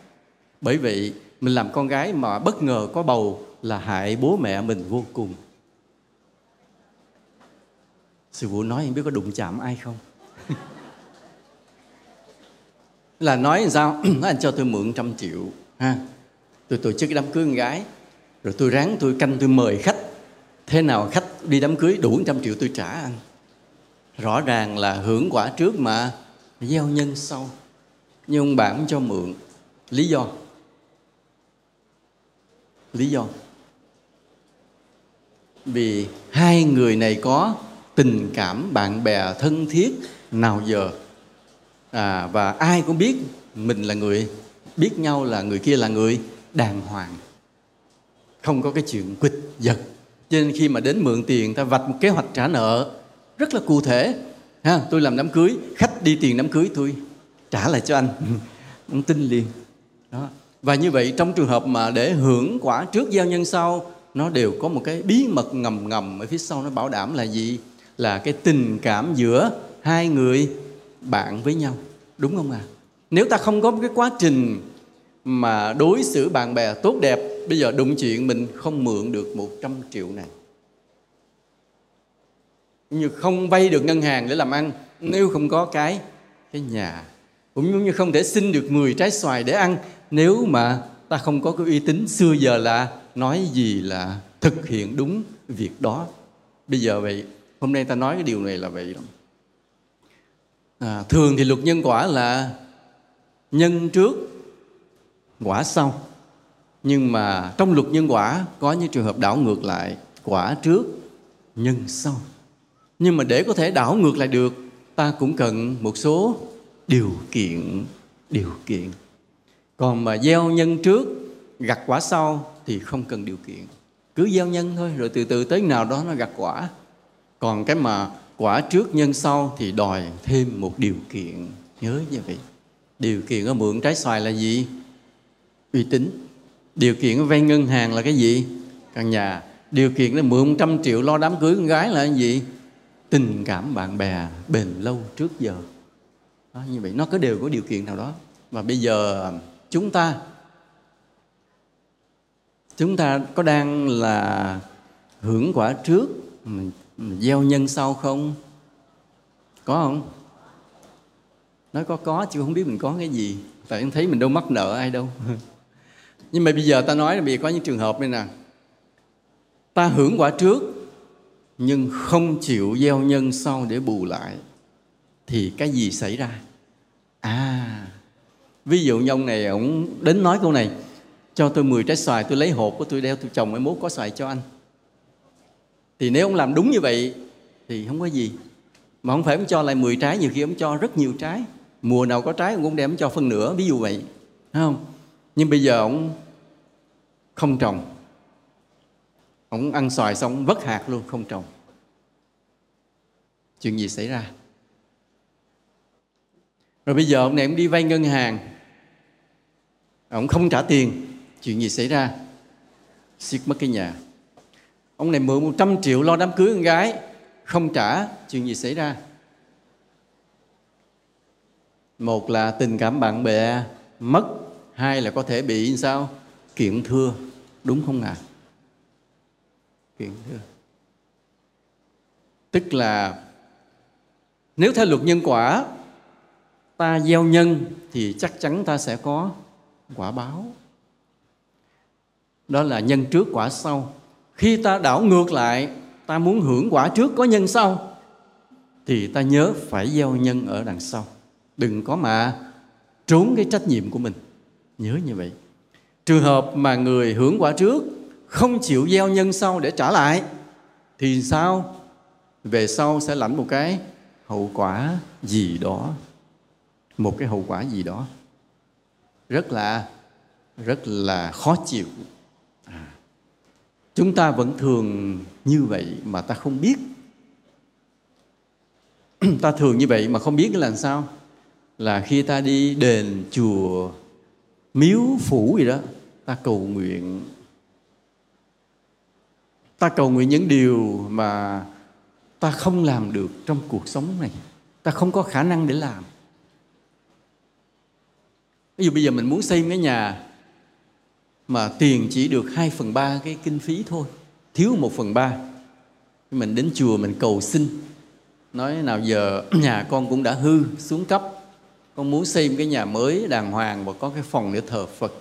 Bởi vậy, mình làm con gái mà bất ngờ có bầu là hại bố mẹ mình vô cùng sư phụ nói em biết có đụng chạm ai không? Là nói làm sao? Nói anh cho tôi mượn trăm triệu, ha. Tôi tổ chức đám cưới con gái, rồi tôi ráng tôi canh tôi mời khách. Thế nào khách đi đám cưới đủ trăm triệu tôi trả anh. Rõ ràng là hưởng quả trước mà, gieo nhân sau. Nhưng ông bạn cho mượn. Lý do? Lý do? Vì hai người này có tình cảm bạn bè thân thiết nào giờ? À, và ai cũng biết mình là người biết nhau là người kia là người đàng hoàng. Không có cái chuyện quỵt giật. Cho nên khi mà đến mượn tiền ta vạch một kế hoạch trả nợ. Rất là cụ thể ha tôi làm đám cưới khách đi tiền đám cưới tôi trả lại cho anh. Ông tin liền. Đó. Và như vậy trong trường hợp mà để hưởng quả trước giao nhân sau nó đều có một cái bí mật ngầm ngầm ở phía sau nó bảo đảm là gì? Là cái tình cảm giữa hai người, bạn với nhau, đúng không ạ à? nếu ta không có cái quá trình mà đối xử bạn bè tốt đẹp, bây giờ đụng chuyện mình không mượn được 100 triệu này như không vay được ngân hàng để làm ăn, nếu không có cái cái nhà, cũng như không thể xin được 10 trái xoài để ăn, nếu mà ta không có cái uy tín xưa giờ là nói gì là thực hiện đúng việc đó bây giờ vậy hôm nay ta nói cái điều này là vậy à, thường thì luật nhân quả là nhân trước quả sau. Nhưng mà trong luật nhân quả có những trường hợp đảo ngược lại quả trước nhân sau. Nhưng mà để có thể đảo ngược lại được ta cũng cần một số điều kiện điều kiện. Còn mà gieo nhân trước gặt quả sau thì không cần điều kiện. Cứ gieo nhân thôi rồi từ từ tới nào đó nó gặt quả còn cái mà quả trước nhân sau thì đòi thêm một điều kiện. Nhớ như vậy. Điều kiện ở mượn trái xoài là gì? Uy tín. Điều kiện ở vay ngân hàng là cái gì? Căn nhà. Điều kiện là mượn trăm triệu lo đám cưới con gái là cái gì? Tình cảm bạn bè bền lâu trước giờ. Đó, như vậy nó có đều có điều kiện nào đó. Và bây giờ chúng ta chúng ta có đang là hưởng quả trước gieo nhân sau không? Có không? Nói có có chứ, không biết mình có cái gì. Tại em thấy mình đâu mắc nợ ai đâu. Nhưng mà bây giờ ta nói là bây giờ có những trường hợp này nè. Ta hưởng quả trước, nhưng không chịu gieo nhân sau để bù lại. Thì cái gì xảy ra? À ví dụ như ông này, ông đến nói câu này. Cho tôi 10 trái xoài, tôi lấy hộp của tôi đeo, tôi trồng mai mốt có xoài cho anh thì nếu ông làm đúng như vậy, thì không có gì. Mà không phải ông cho lại 10 trái, nhiều khi ông cho rất nhiều trái. Mùa nào có trái, ông cũng đem cho phân nửa, ví dụ vậy. Đúng không? Nhưng bây giờ ông không trồng. Ông ăn xoài xong vất hạt luôn, không trồng. Chuyện gì xảy ra? Rồi bây giờ ông này ông đi vay ngân hàng. Ông không trả tiền. Chuyện gì xảy ra? Siết mất cái nhà ông này mượn 100 triệu lo đám cưới con gái, không trả chuyện gì xảy ra. Một là tình cảm bạn bè mất, hai là có thể bị sao? Kiện thưa, đúng không ạ? À? kiện thưa. Tức là nếu theo luật nhân quả, ta gieo nhân thì chắc chắn ta sẽ có quả báo. Đó là nhân trước, quả sau khi ta đảo ngược lại, ta muốn hưởng quả trước có nhân sau, thì ta nhớ phải gieo nhân ở đằng sau. Đừng có mà trốn cái trách nhiệm của mình. Nhớ như vậy. Trường hợp mà người hưởng quả trước không chịu gieo nhân sau để trả lại, thì sao? Về sau sẽ lãnh một cái hậu quả gì đó. Một cái hậu quả gì đó. Rất là rất là khó chịu chúng ta vẫn thường như vậy mà ta không biết. Ta thường như vậy mà không biết là làm sao? Là khi ta đi đền chùa miếu phủ gì đó, ta cầu nguyện. Ta cầu nguyện những điều mà ta không làm được trong cuộc sống này. Ta không có khả năng để làm. Ví dụ bây giờ mình muốn xây cái nhà mà tiền chỉ được 2 phần ba cái kinh phí thôi. Thiếu một phần ba. Mình đến chùa mình cầu xin. Nói nào giờ nhà con cũng đã hư, xuống cấp. Con muốn xây một cái nhà mới, đàng hoàng và có cái phòng để thờ phật.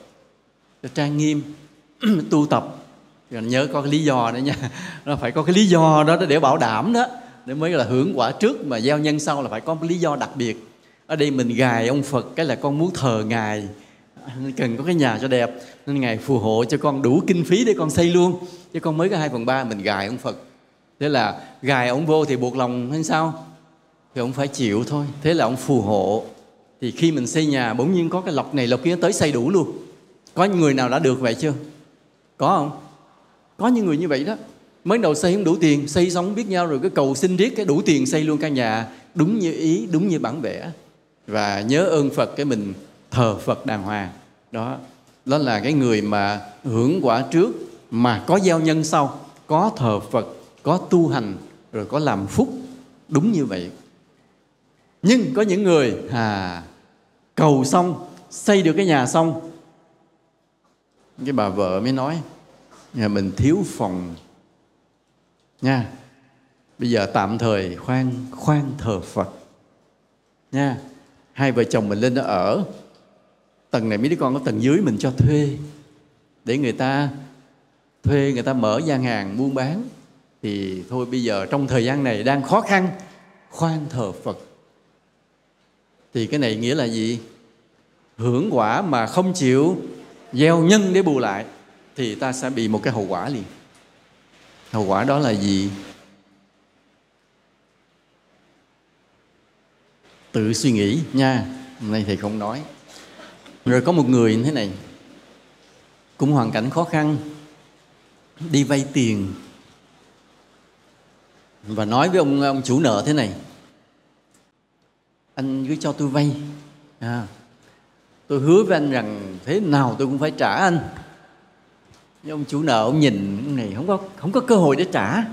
Cho trang nghiêm, tu tập. Rồi nhớ có cái lý do nữa nha. Nó phải có cái lý do đó để bảo đảm đó. Để mới là hưởng quả trước mà gieo nhân sau là phải có cái lý do đặc biệt. Ở đây mình gài ông phật, cái là con muốn thờ ngài cần có cái nhà cho đẹp. Nên ngài phù hộ cho con đủ kinh phí để con xây luôn. Chứ con mới có hai phần ba, mình gài ông phật. Thế là gài ông vô thì buộc lòng hay sao? Thì ông phải chịu thôi. Thế là ông phù hộ. Thì khi mình xây nhà, bỗng nhiên có cái lọc này, lọc kia tới xây đủ luôn. Có người nào đã được vậy chưa? Có không? Có những người như vậy đó. Mới đầu xây không đủ tiền, xây xong biết nhau rồi, cái cầu xin riết cái đủ tiền xây luôn căn nhà. Đúng như ý, đúng như bản vẽ. Và nhớ ơn phật cái mình thờ phật đàng hoàng. Đó đó là cái người mà hưởng quả trước mà có giao nhân sau, có thờ phật, có tu hành, rồi có làm phúc. Đúng như vậy. Nhưng có những người à cầu xong, xây được cái nhà xong, cái bà vợ mới nói, nhà mình thiếu phòng. Nha, bây giờ tạm thời khoan khoan thờ phật. Nha, hai vợ chồng mình lên đó ở tầng này mấy đứa con có tầng dưới mình cho thuê. Để người ta thuê, người ta mở gian hàng buôn bán. Thì thôi, bây giờ trong thời gian này đang khó khăn, khoan thờ phật. Thì cái này nghĩa là gì? Hưởng quả mà không chịu gieo nhân để bù lại, thì ta sẽ bị một cái hậu quả liền. Hậu quả đó là gì? Tự suy nghĩ nha. Hôm nay thầy không nói rồi có một người như thế này cũng hoàn cảnh khó khăn đi vay tiền. Và nói với ông ông chủ nợ thế này anh cứ cho tôi vay. À, tôi hứa với anh rằng thế nào tôi cũng phải trả anh. Nhưng ông chủ nợ ông nhìn ông này không có không có cơ hội để trả.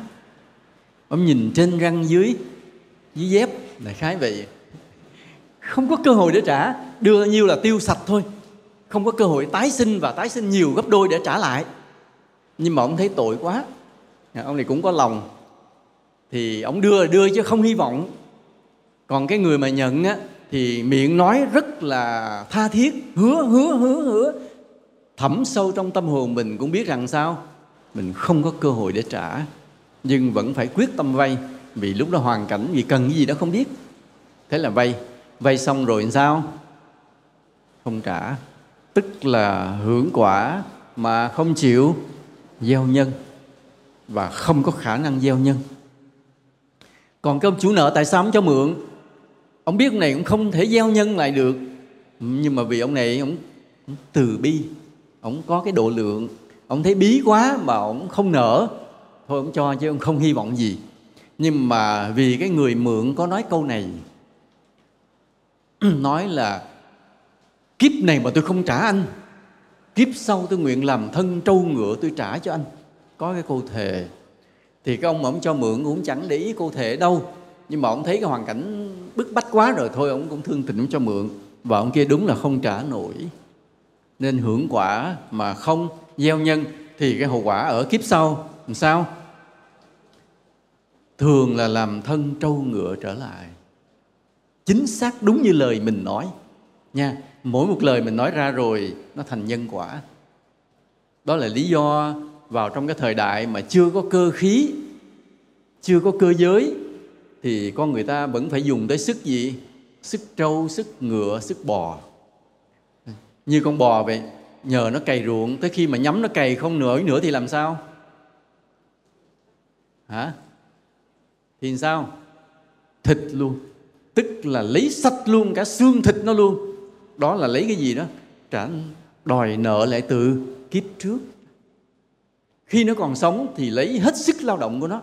Ông nhìn trên răng dưới dưới dép đại khái vậy. Không có cơ hội để trả đưa nhiêu là tiêu sạch thôi. Không có cơ hội tái sinh và tái sinh nhiều gấp đôi để trả lại. Nhưng mà ông thấy tội quá. Ông này cũng có lòng. Thì ông đưa đưa chứ không hy vọng. Còn cái người mà nhận á, thì miệng nói rất là tha thiết. Hứa hứa hứa hứa. Thẩm sâu trong tâm hồn mình cũng biết rằng sao? Mình không có cơ hội để trả. Nhưng vẫn phải quyết tâm vay. Vì lúc đó hoàn cảnh, vì cần cái gì đó không biết. Thế là vay. Vay xong rồi làm sao? Không trả. Tức là hưởng quả mà không chịu gieo nhân và không có khả năng gieo nhân. Còn cái ông chủ nợ tại sao ông cho mượn? Ông biết ông này cũng không thể gieo nhân lại được. Nhưng mà vì ông này ông, ông từ bi ông có cái độ lượng ông thấy bí quá mà ông không nở thôi ông cho chứ ông không hy vọng gì. Nhưng mà vì cái người mượn có nói câu này nói là kiếp này mà tôi không trả anh. Kiếp sau tôi nguyện làm thân trâu ngựa tôi trả cho anh. Có cái câu thề, thì cái ông ổng ông cho mượn cũng chẳng để ý câu thề đâu. Nhưng mà ông thấy cái hoàn cảnh bức bách quá rồi thôi, ông cũng thương tình ông cho mượn. Và ông kia đúng là không trả nổi. Nên hưởng quả mà không gieo nhân, thì cái hậu quả ở kiếp sau, làm sao? Thường là làm thân trâu ngựa trở lại. Chính xác đúng như lời mình nói. Nha mỗi một lời mình nói ra rồi, nó thành nhân quả. Đó là lý do vào trong cái thời đại mà chưa có cơ khí, chưa có cơ giới, thì con người ta vẫn phải dùng tới sức gì? Sức trâu, sức ngựa, sức bò. Như con bò vậy, nhờ nó cày ruộng, tới khi mà nhắm nó cày không nổi nữa thì làm sao? Hả? Thì sao? Thịt luôn. Tức là lấy sạch luôn cả xương thịt nó luôn đó là lấy cái gì đó? Trả đòi nợ lại từ kiếp trước. Khi nó còn sống thì lấy hết sức lao động của nó.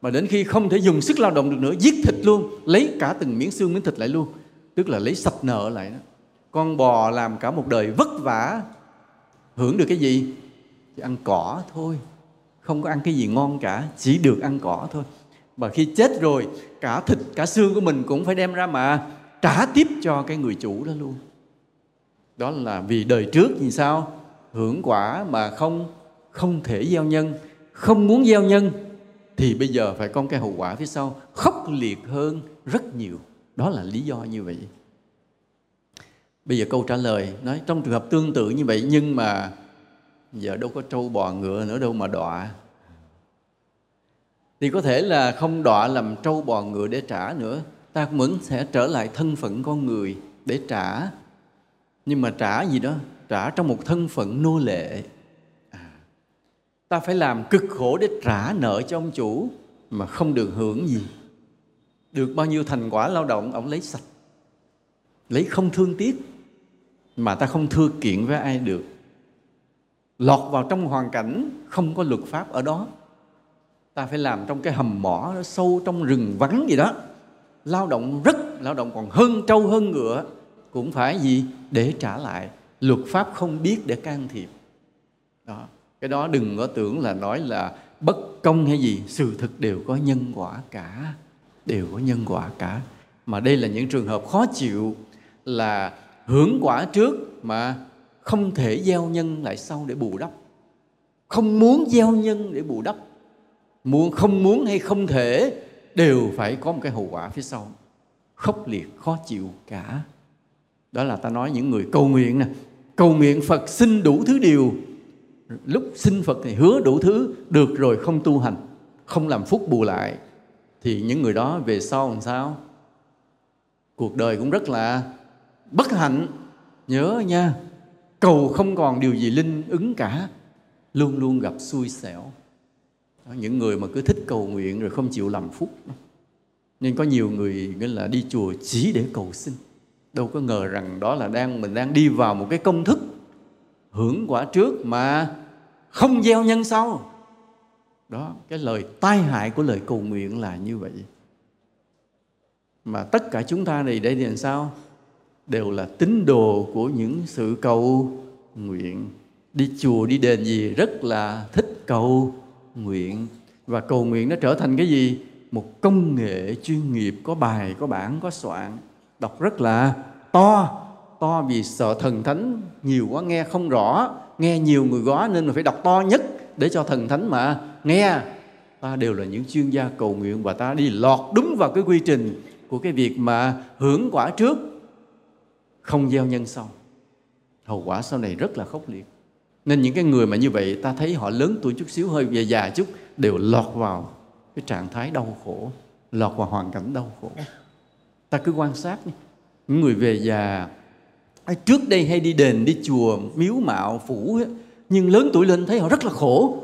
Mà đến khi không thể dùng sức lao động được nữa, giết thịt luôn. Lấy cả từng miếng xương, miếng thịt lại luôn. Tức là lấy sạch nợ lại đó. Con bò làm cả một đời vất vả. Hưởng được cái gì? Chỉ ăn cỏ thôi. Không có ăn cái gì ngon cả, chỉ được ăn cỏ thôi. Và khi chết rồi, cả thịt, cả xương của mình cũng phải đem ra mà trả tiếp cho cái người chủ đó luôn. Đó là vì đời trước thì sao? Hưởng quả mà không không thể gieo nhân, không muốn gieo nhân, thì bây giờ phải có cái hậu quả phía sau, khốc liệt hơn rất nhiều. Đó là lý do như vậy. Bây giờ câu trả lời, nói trong trường hợp tương tự như vậy, nhưng mà giờ đâu có trâu bò ngựa nữa, đâu mà đọa. Thì có thể là không đọa làm trâu bò ngựa để trả nữa ta vẫn sẽ trở lại thân phận con người để trả. Nhưng mà trả gì đó? Trả trong một thân phận nô lệ. À, ta phải làm cực khổ để trả nợ cho ông chủ mà không được hưởng gì. Được bao nhiêu thành quả lao động ông lấy sạch. Lấy không thương tiếc mà ta không thưa kiện với ai được. Lọt vào trong hoàn cảnh không có luật pháp ở đó. Ta phải làm trong cái hầm mỏ sâu trong rừng vắng gì đó lao động rất, lao động còn hơn, trâu hơn ngựa cũng phải gì? Để trả lại. Luật pháp không biết để can thiệp. Đó. Cái đó đừng có tưởng là nói là bất công hay gì. Sự thực đều có nhân quả cả. Đều có nhân quả cả. Mà đây là những trường hợp khó chịu là hưởng quả trước mà không thể gieo nhân lại sau để bù đắp. Không muốn gieo nhân để bù đắp. Muốn, không muốn hay không thể đều phải có một cái hậu quả phía sau. Khốc liệt, khó chịu cả. Đó là ta nói những người cầu nguyện nè. Cầu nguyện phật xin đủ thứ điều. Lúc xin phật thì hứa đủ thứ, được rồi không tu hành, không làm phúc bù lại. Thì những người đó về sau làm sao? Cuộc đời cũng rất là bất hạnh. Nhớ nha, cầu không còn điều gì linh ứng cả. Luôn luôn gặp xui xẻo những người mà cứ thích cầu nguyện rồi không chịu làm phúc nên có nhiều người nghĩa là đi chùa chỉ để cầu xin. Đâu có ngờ rằng đó là đang, mình đang đi vào một cái công thức hưởng quả trước mà không gieo nhân sau. Đó, cái lời tai hại của lời cầu nguyện là như vậy. Mà tất cả chúng ta này đây thì làm sao? Đều là tín đồ của những sự cầu nguyện. Đi chùa, đi đền gì rất là thích cầu nguyện. Và cầu nguyện nó trở thành cái gì? Một công nghệ chuyên nghiệp, có bài, có bản, có soạn. Đọc rất là to. To vì sợ thần thánh nhiều quá, nghe không rõ. Nghe nhiều người gõ nên mình phải đọc to nhất để cho thần thánh mà nghe. Ta đều là những chuyên gia cầu nguyện và ta đi lọt đúng vào cái quy trình của cái việc mà hưởng quả trước, không gieo nhân sau. Hậu quả sau này rất là khốc liệt nên những cái người mà như vậy ta thấy họ lớn tuổi chút xíu hơi về già chút đều lọt vào cái trạng thái đau khổ lọt vào hoàn cảnh đau khổ. Ta cứ quan sát nhé. những người về già à, trước đây hay đi đền đi chùa miếu mạo phủ ấy, nhưng lớn tuổi lên thấy họ rất là khổ.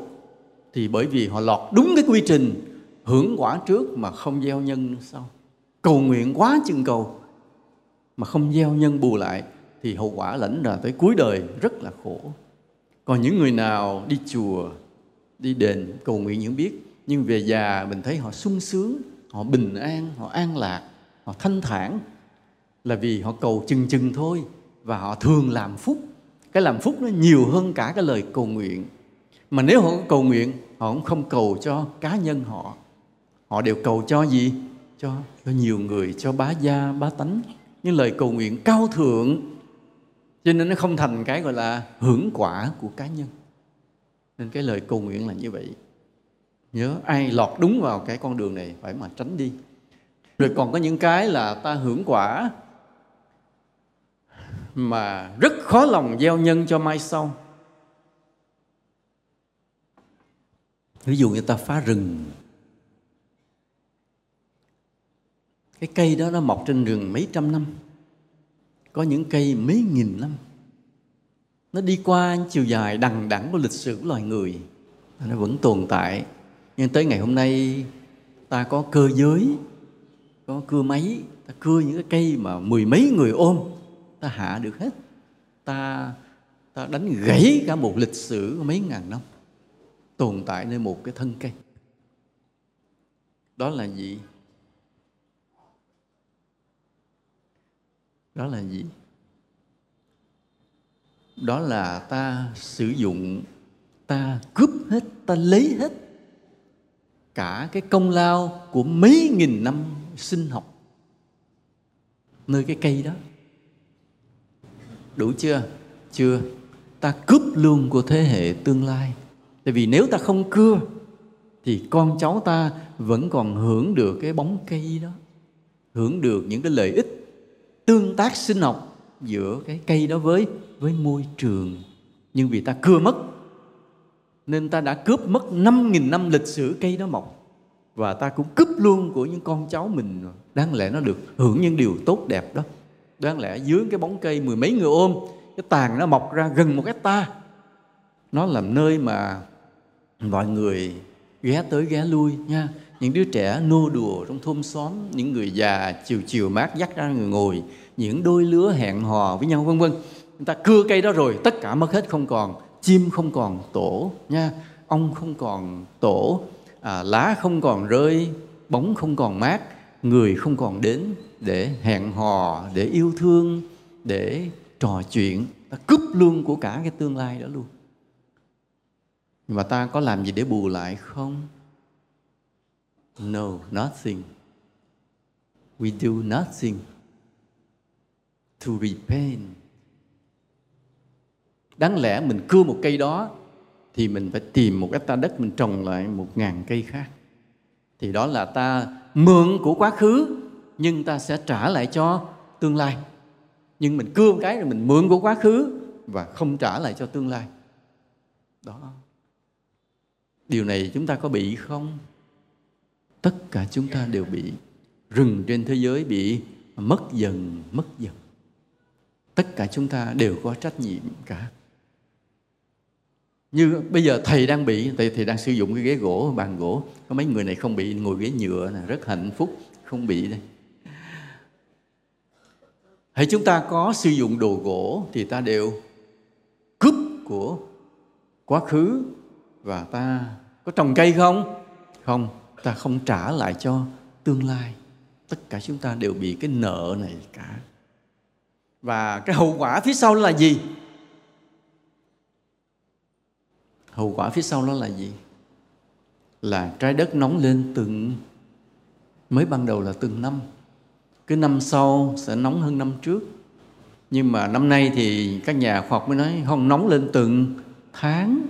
Thì bởi vì họ lọt đúng cái quy trình hưởng quả trước mà không gieo nhân sau. Cầu nguyện quá chừng cầu mà không gieo nhân bù lại thì hậu quả lãnh ra tới cuối đời rất là khổ còn những người nào đi chùa, đi đền cầu nguyện những biết, nhưng về già mình thấy họ sung sướng, họ bình an, họ an lạc, họ thanh thản, là vì họ cầu chừng chừng thôi và họ thường làm phúc. Cái làm phúc nó nhiều hơn cả cái lời cầu nguyện. Mà nếu họ cầu nguyện, họ cũng không cầu cho cá nhân họ. Họ đều cầu cho gì? Cho cho nhiều người, cho bá gia, bá tánh. Những lời cầu nguyện cao thượng cho nên nó không thành cái gọi là hưởng quả của cá nhân. Nên cái lời cầu nguyện là như vậy. Nhớ, ai lọt đúng vào cái con đường này phải mà tránh đi. Rồi còn có những cái là ta hưởng quả mà rất khó lòng gieo nhân cho mai sau. Ví dụ như ta phá rừng. Cái cây đó nó mọc trên rừng mấy trăm năm có những cây mấy nghìn năm. Nó đi qua chiều dài đằng đẵng của lịch sử của loài người. Nó vẫn tồn tại. Nhưng tới ngày hôm nay, ta có cơ giới, có cưa máy. Ta cưa những cái cây mà mười mấy người ôm. Ta hạ được hết. Ta ta đánh gãy cả một lịch sử mấy ngàn năm. Tồn tại nơi một cái thân cây. Đó là gì? Đó là gì? Đó là ta sử dụng, ta cướp hết, ta lấy hết cả cái công lao của mấy nghìn năm sinh học nơi cái cây đó. Đủ chưa? Chưa. Ta cướp luôn của thế hệ tương lai. Tại vì nếu ta không cưa, thì con cháu ta vẫn còn hưởng được cái bóng cây đó, hưởng được những cái lợi ích tương tác sinh học giữa cái cây đó với với môi trường. Nhưng vì ta cưa mất, nên ta đã cướp mất 5.000 năm lịch sử cây đó mọc. Và ta cũng cướp luôn của những con cháu mình. Đáng lẽ nó được hưởng những điều tốt đẹp đó. Đáng lẽ dưới cái bóng cây mười mấy người ôm, cái tàn nó mọc ra gần một hecta nó làm nơi mà mọi người ghé tới ghé lui nha những đứa trẻ nô đùa trong thôn xóm những người già chiều chiều mát dắt ra người ngồi những đôi lứa hẹn hò với nhau vân vân. Người ta cưa cây đó rồi tất cả mất hết không còn chim không còn tổ nha ong không còn tổ à, lá không còn rơi bóng không còn mát người không còn đến để hẹn hò để yêu thương để trò chuyện. Ta cướp luôn của cả cái tương lai đó luôn. Nhưng mà ta có làm gì để bù lại không? No nothing we do nothing to repent. đáng lẽ mình cưa một cây đó, thì mình phải tìm một hecta đất mình trồng lại một ngàn cây khác. Thì đó là ta mượn của quá khứ, nhưng ta sẽ trả lại cho tương lai. Nhưng mình cưa một cái rồi mình mượn của quá khứ và không trả lại cho tương lai. Đó. Điều này chúng ta có bị không? Tất cả chúng ta đều bị rừng trên thế giới bị mất dần mất dần. Tất cả chúng ta đều có trách nhiệm cả. Như bây giờ thầy đang bị thầy, thầy đang sử dụng cái ghế gỗ bàn gỗ. Có mấy người này không bị ngồi ghế nhựa này rất hạnh phúc không bị đây. Hãy chúng ta có sử dụng đồ gỗ thì ta đều cướp của quá khứ và ta có trồng cây không? Không ta không trả lại cho tương lai. Tất cả chúng ta đều bị cái nợ này cả. Và cái hậu quả phía sau là gì? Hậu quả phía sau đó là gì? Là trái đất nóng lên từng, mới ban đầu là từng năm. Cứ năm sau sẽ nóng hơn năm trước. Nhưng mà năm nay thì các nhà khoa học mới nói không nóng lên từng tháng.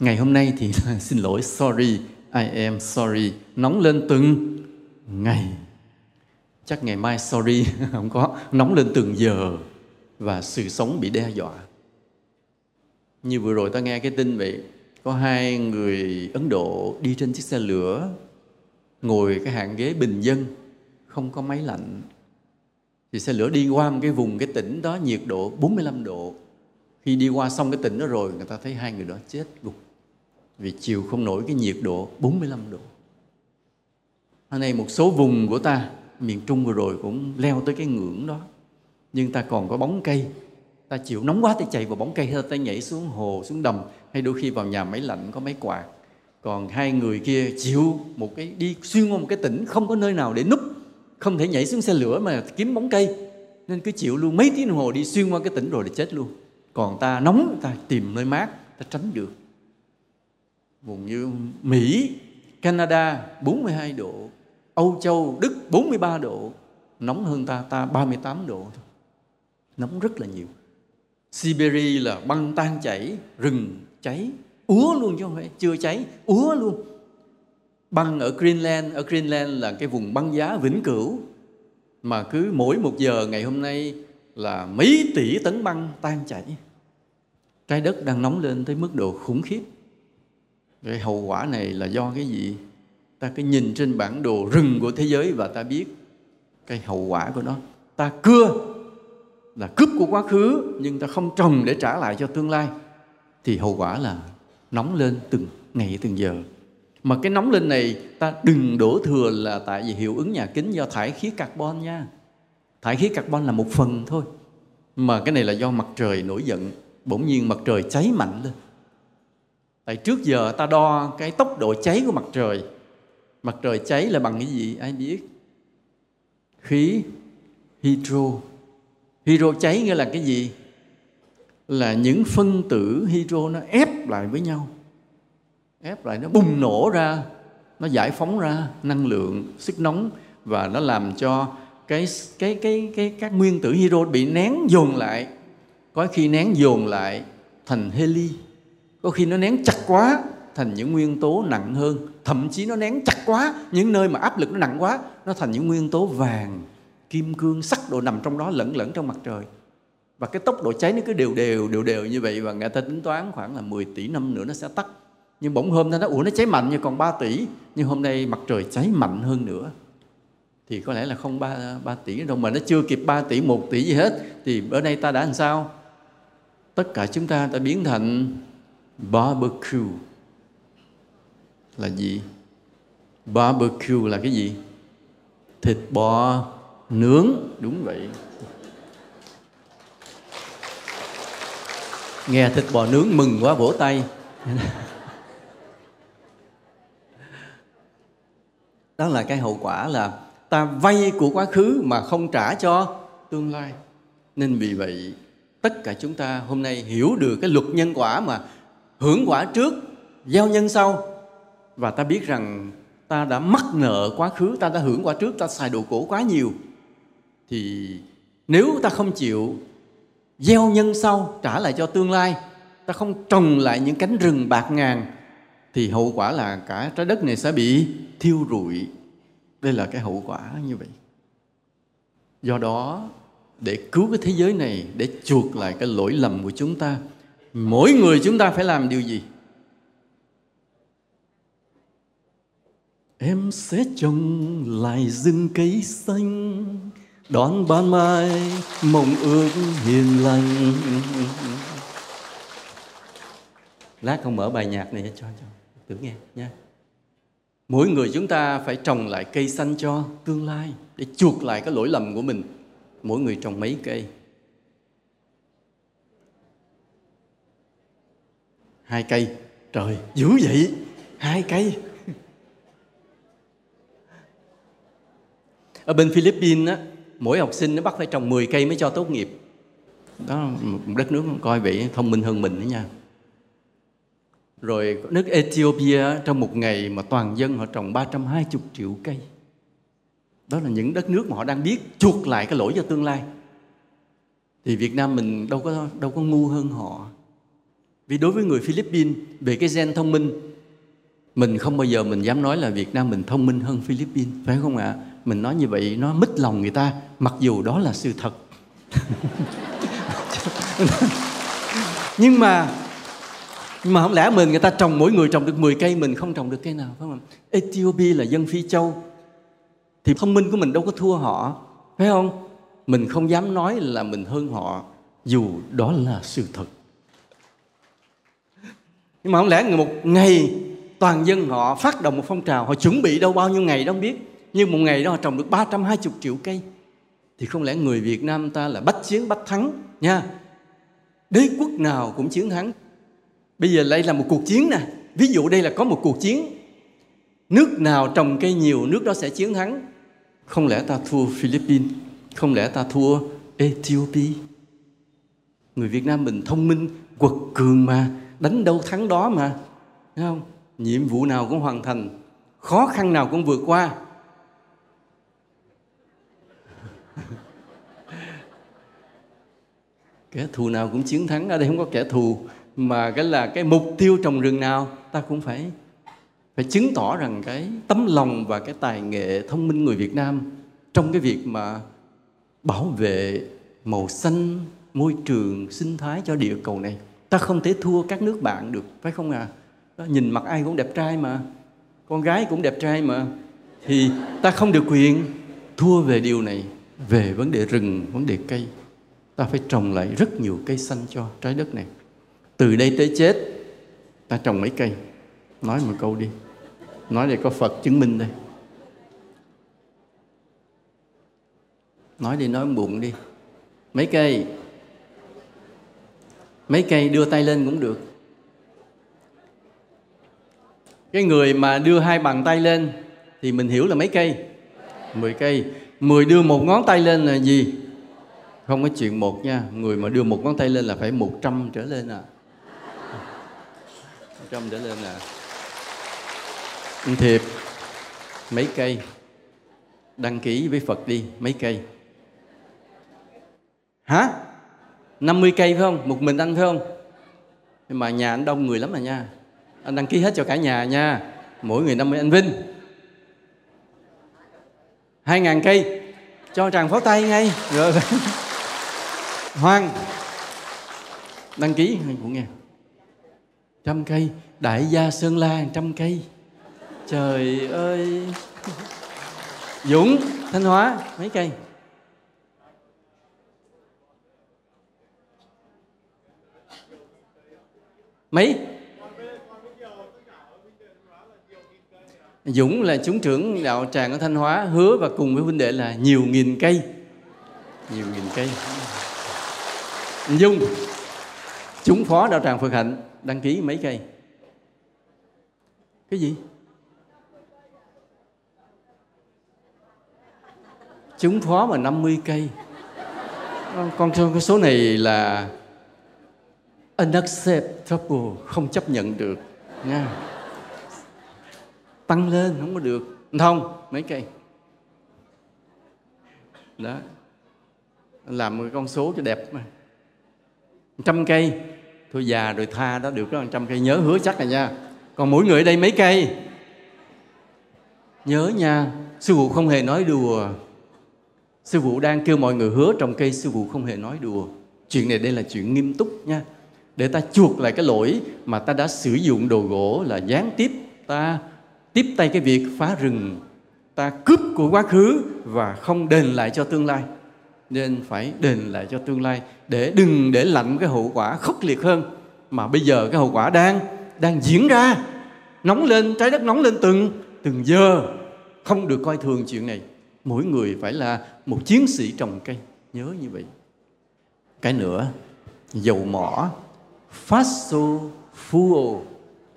Ngày hôm nay thì xin lỗi, sorry. I am sorry. Nóng lên từng ngày. Chắc ngày mai sorry, không có. Nóng lên từng giờ và sự sống bị đe dọa. Như vừa rồi ta nghe cái tin vậy, có hai người ấn độ đi trên chiếc xe lửa, ngồi cái hạng ghế bình dân, không có máy lạnh. Thì xe lửa đi qua một cái vùng cái tỉnh đó, nhiệt độ 45 độ. Khi đi qua xong cái tỉnh đó rồi, người ta thấy hai người đó chết gục vì chịu không nổi cái nhiệt độ 45 độ. Hôm nay một số vùng của ta, miền Trung vừa rồi cũng leo tới cái ngưỡng đó. Nhưng ta còn có bóng cây. Ta chịu nóng quá thì chạy vào bóng cây hay ta nhảy xuống hồ, xuống đầm, hay đôi khi vào nhà máy lạnh có máy quạt. Còn hai người kia chịu một cái, đi xuyên qua một cái tỉnh không có nơi nào để núp, không thể nhảy xuống xe lửa mà kiếm bóng cây. Nên cứ chịu luôn mấy tiếng đồng hồ đi xuyên qua cái tỉnh rồi để chết luôn. Còn ta nóng, ta tìm nơi mát, ta tránh được vùng như Mỹ, Canada 42 độ, Âu Châu, Đức 43 độ, nóng hơn ta ta 38 độ thôi. Nóng rất là nhiều. Siberia là băng tan chảy, rừng cháy, úa luôn chứ không phải, chưa cháy, úa luôn. Băng ở Greenland ở Greenland là cái vùng băng giá vĩnh cửu, mà cứ mỗi một giờ ngày hôm nay là mấy tỷ tấn băng tan chảy. Trái đất đang nóng lên tới mức độ khủng khiếp cái hậu quả này là do cái gì? Ta cứ nhìn trên bản đồ rừng của thế giới và ta biết cái hậu quả của nó. Ta cưa là cướp của quá khứ nhưng ta không trồng để trả lại cho tương lai. Thì hậu quả là nóng lên từng ngày từng giờ. Mà cái nóng lên này ta đừng đổ thừa là tại vì hiệu ứng nhà kính do thải khí carbon nha. Thải khí carbon là một phần thôi. Mà cái này là do mặt trời nổi giận. Bỗng nhiên mặt trời cháy mạnh lên tại trước giờ ta đo cái tốc độ cháy của mặt trời. Mặt trời cháy là bằng cái gì? Ai biết? Khí hydro. Hydro cháy nghĩa là cái gì? Là những phân tử hydro nó ép lại với nhau. Ép lại, nó bùng nổ ra, nó giải phóng ra năng lượng, sức nóng và nó làm cho cái cái cái cái, các nguyên tử hydro bị nén dồn lại. Có khi nén dồn lại thành heli có khi nó nén chặt quá thành những nguyên tố nặng hơn. Thậm chí nó nén chặt quá những nơi mà áp lực nó nặng quá nó thành những nguyên tố vàng kim cương sắc độ nằm trong đó lẫn lẫn trong mặt trời. Và cái tốc độ cháy nó cứ đều đều đều đều như vậy và người ta tính toán khoảng là 10 tỷ năm nữa nó sẽ tắt. Nhưng bỗng hôm ta nó ủa nó cháy mạnh như còn 3 tỷ nhưng hôm nay mặt trời cháy mạnh hơn nữa. Thì có lẽ là không 3, 3 tỷ đâu mà nó chưa kịp 3 tỷ 1 tỷ gì hết. Thì ở đây ta đã làm sao? Tất cả chúng ta đã biến thành barbecue. Là gì? Barbecue là cái gì? Thịt bò nướng. Đúng vậy. Nghe thịt bò nướng mừng quá, vỗ tay. Đó là cái hậu quả là ta vay của quá khứ mà không trả cho tương lai. Nên vì vậy, tất cả chúng ta hôm nay hiểu được cái luật nhân quả mà hưởng quả trước, gieo nhân sau. Và ta biết rằng ta đã mắc nợ quá khứ, ta đã hưởng quả trước, ta xài đồ cổ quá nhiều. Thì nếu ta không chịu gieo nhân sau, trả lại cho tương lai, ta không trồng lại những cánh rừng bạc ngàn, thì hậu quả là cả trái đất này sẽ bị thiêu rụi. Đây là cái hậu quả như vậy. Do đó, để cứu cái thế giới này, để chuộc lại cái lỗi lầm của chúng ta mỗi người chúng ta phải làm điều gì? Em sẽ trồng lại rừng cây xanh, đón ban mai, mộng ước hiền lành. Lát không mở bài nhạc này cho cho tưởng nghe nha. Mỗi người chúng ta phải trồng lại cây xanh cho tương lai để chuộc lại cái lỗi lầm của mình. Mỗi người trồng mấy cây? Hai cây. Trời dữ vậy. Hai cây. Ở bên Philippines á, mỗi học sinh nó bắt phải trồng 10 cây mới cho tốt nghiệp. Đó một đất nước coi vậy thông minh hơn mình đó nha. Rồi nước Ethiopia trong một ngày mà toàn dân họ trồng 320 triệu cây. Đó là những đất nước mà họ đang biết chuộc lại cái lỗi cho tương lai. Thì Việt Nam mình đâu có đâu có ngu hơn họ vì đối với người Philippines, về cái gen thông minh, mình không bao giờ mình dám nói là Việt Nam mình thông minh hơn Philippines, phải không ạ? Mình nói như vậy, nó mít lòng người ta, mặc dù đó là sự thật. Nhưng mà nhưng mà không lẽ mình, người ta trồng mỗi người trồng được 10 cây, mình không trồng được cây nào, phải không Ethiopia là dân Phi Châu, thì thông minh của mình đâu có thua họ, phải không? Mình không dám nói là mình hơn họ, dù đó là sự thật nhưng mà không lẽ một ngày, toàn dân họ phát động một phong trào, họ chuẩn bị đâu bao nhiêu ngày đâu không biết. Nhưng một ngày đó họ trồng được 320 triệu cây. Thì không lẽ người Việt Nam ta là bách chiến, bách thắng, nha? Đế quốc nào cũng chiến thắng. Bây giờ đây là một cuộc chiến nè. Ví dụ đây là có một cuộc chiến. Nước nào trồng cây nhiều, nước đó sẽ chiến thắng. Không lẽ ta thua Philippines? Không lẽ ta thua Ethiopia? Người Việt Nam mình thông minh, quật cường mà đánh đâu thắng đó mà. Thấy không? Nhiệm vụ nào cũng hoàn thành, khó khăn nào cũng vượt qua. Kẻ thù nào cũng chiến thắng, ở đây không có kẻ thù, mà cái là cái mục tiêu trồng rừng nào, ta cũng phải phải chứng tỏ rằng cái tấm lòng và cái tài nghệ thông minh người Việt Nam trong cái việc mà bảo vệ màu xanh môi trường sinh thái cho địa cầu này ta không thể thua các nước bạn được phải không à? Đó, nhìn mặt ai cũng đẹp trai mà con gái cũng đẹp trai mà. Thì ta không được quyền thua về điều này. Về vấn đề rừng vấn đề cây ta phải trồng lại rất nhiều cây xanh cho trái đất này. Từ đây tới chết ta trồng mấy cây? Nói một câu đi. Nói để có phật chứng minh đây. Nói đi nói bụng đi. Mấy cây? Mấy cây đưa tay lên cũng được. Cái người mà đưa hai bàn tay lên thì mình hiểu là mấy cây? Mười cây. Mười đưa một ngón tay lên là gì? Không có chuyện một nha. Người mà đưa một ngón tay lên là phải một trăm trở lên à. Một trăm trở lên à. Thiệp, mấy cây? Đăng ký với phật đi, mấy cây? Hả? 50 cây phải không? Một mình anh phải không? Nhưng mà nhà anh đông người lắm mà nha. Anh đăng ký hết cho cả nhà nha. Mỗi người 50 anh Vinh. Hai ngàn cây. Cho tràng pháo tay ngay. Rồi Hoàng. Đăng ký. Cũng nghe. Trăm cây. Đại gia sơn la, trăm cây. Trời ơi. Dũng, thanh hóa, mấy cây? Mấy? Dũng là chúng trưởng đạo tràng ở Thanh Hóa hứa và cùng với huynh đệ là nhiều nghìn cây. Nhiều nghìn cây. Dung chúng phó đạo tràng Phật Hạnh đăng ký mấy cây? Cái gì? Chúng phó mà 50 cây. Con cái số này là unacceptable không chấp nhận được, nha. Tăng lên không có được. Không, mấy cây. Đó. Làm một con số cho đẹp mà. Trăm cây. Thôi già rồi tha đó, được đó, trăm cây. Nhớ hứa chắc rồi nha. Còn mỗi người ở đây mấy cây? Nhớ nha. Sư phụ không hề nói đùa. Sư phụ đang kêu mọi người hứa trồng cây, sư phụ không hề nói đùa. Chuyện này đây là chuyện nghiêm túc nha để ta chuộc lại cái lỗi mà ta đã sử dụng đồ gỗ là gián tiếp. Ta tiếp tay cái việc phá rừng. Ta cướp của quá khứ và không đền lại cho tương lai. Nên phải đền lại cho tương lai để đừng để lạnh cái hậu quả khốc liệt hơn mà bây giờ cái hậu quả đang đang diễn ra. Nóng lên, trái đất nóng lên từng từng giờ. Không được coi thường chuyện này. Mỗi người phải là một chiến sĩ trồng cây. Nhớ như vậy. Cái nữa, dầu mỏ. Faso fuel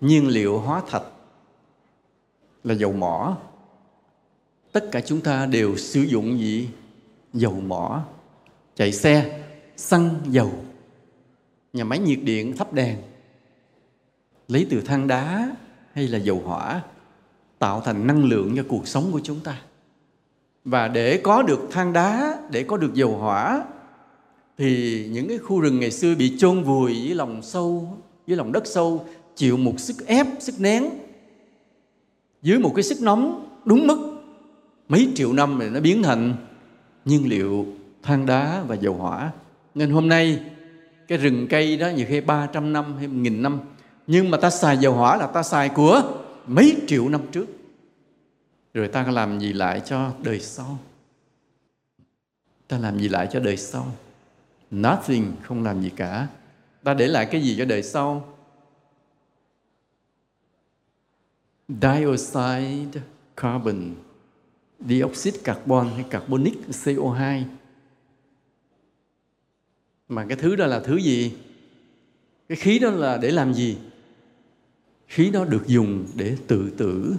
nhiên liệu hóa thạch là dầu mỏ. Tất cả chúng ta đều sử dụng gì? Dầu mỏ. Chạy xe, xăng dầu. Nhà máy nhiệt điện thắp đèn. Lấy từ than đá hay là dầu hỏa tạo thành năng lượng cho cuộc sống của chúng ta. Và để có được than đá, để có được dầu hỏa thì những cái khu rừng ngày xưa bị chôn vùi dưới lòng sâu, dưới lòng đất sâu, chịu một sức ép, sức nén. Dưới một cái sức nóng đúng mức, mấy triệu năm rồi nó biến thành nhiên liệu, than đá và dầu hỏa. Nên hôm nay, cái rừng cây đó nhiều khi 300 năm hay nghìn năm, nhưng mà ta xài dầu hỏa là ta xài của mấy triệu năm trước. Rồi ta làm gì lại cho đời sau? Ta làm gì lại cho đời sau? Nothing không làm gì cả. Ta để lại cái gì cho đời sau? Dioxide carbon dioxide carbon hay carbonic CO2 mà cái thứ đó là thứ gì? Cái khí đó là để làm gì? Khí đó được dùng để tự tử.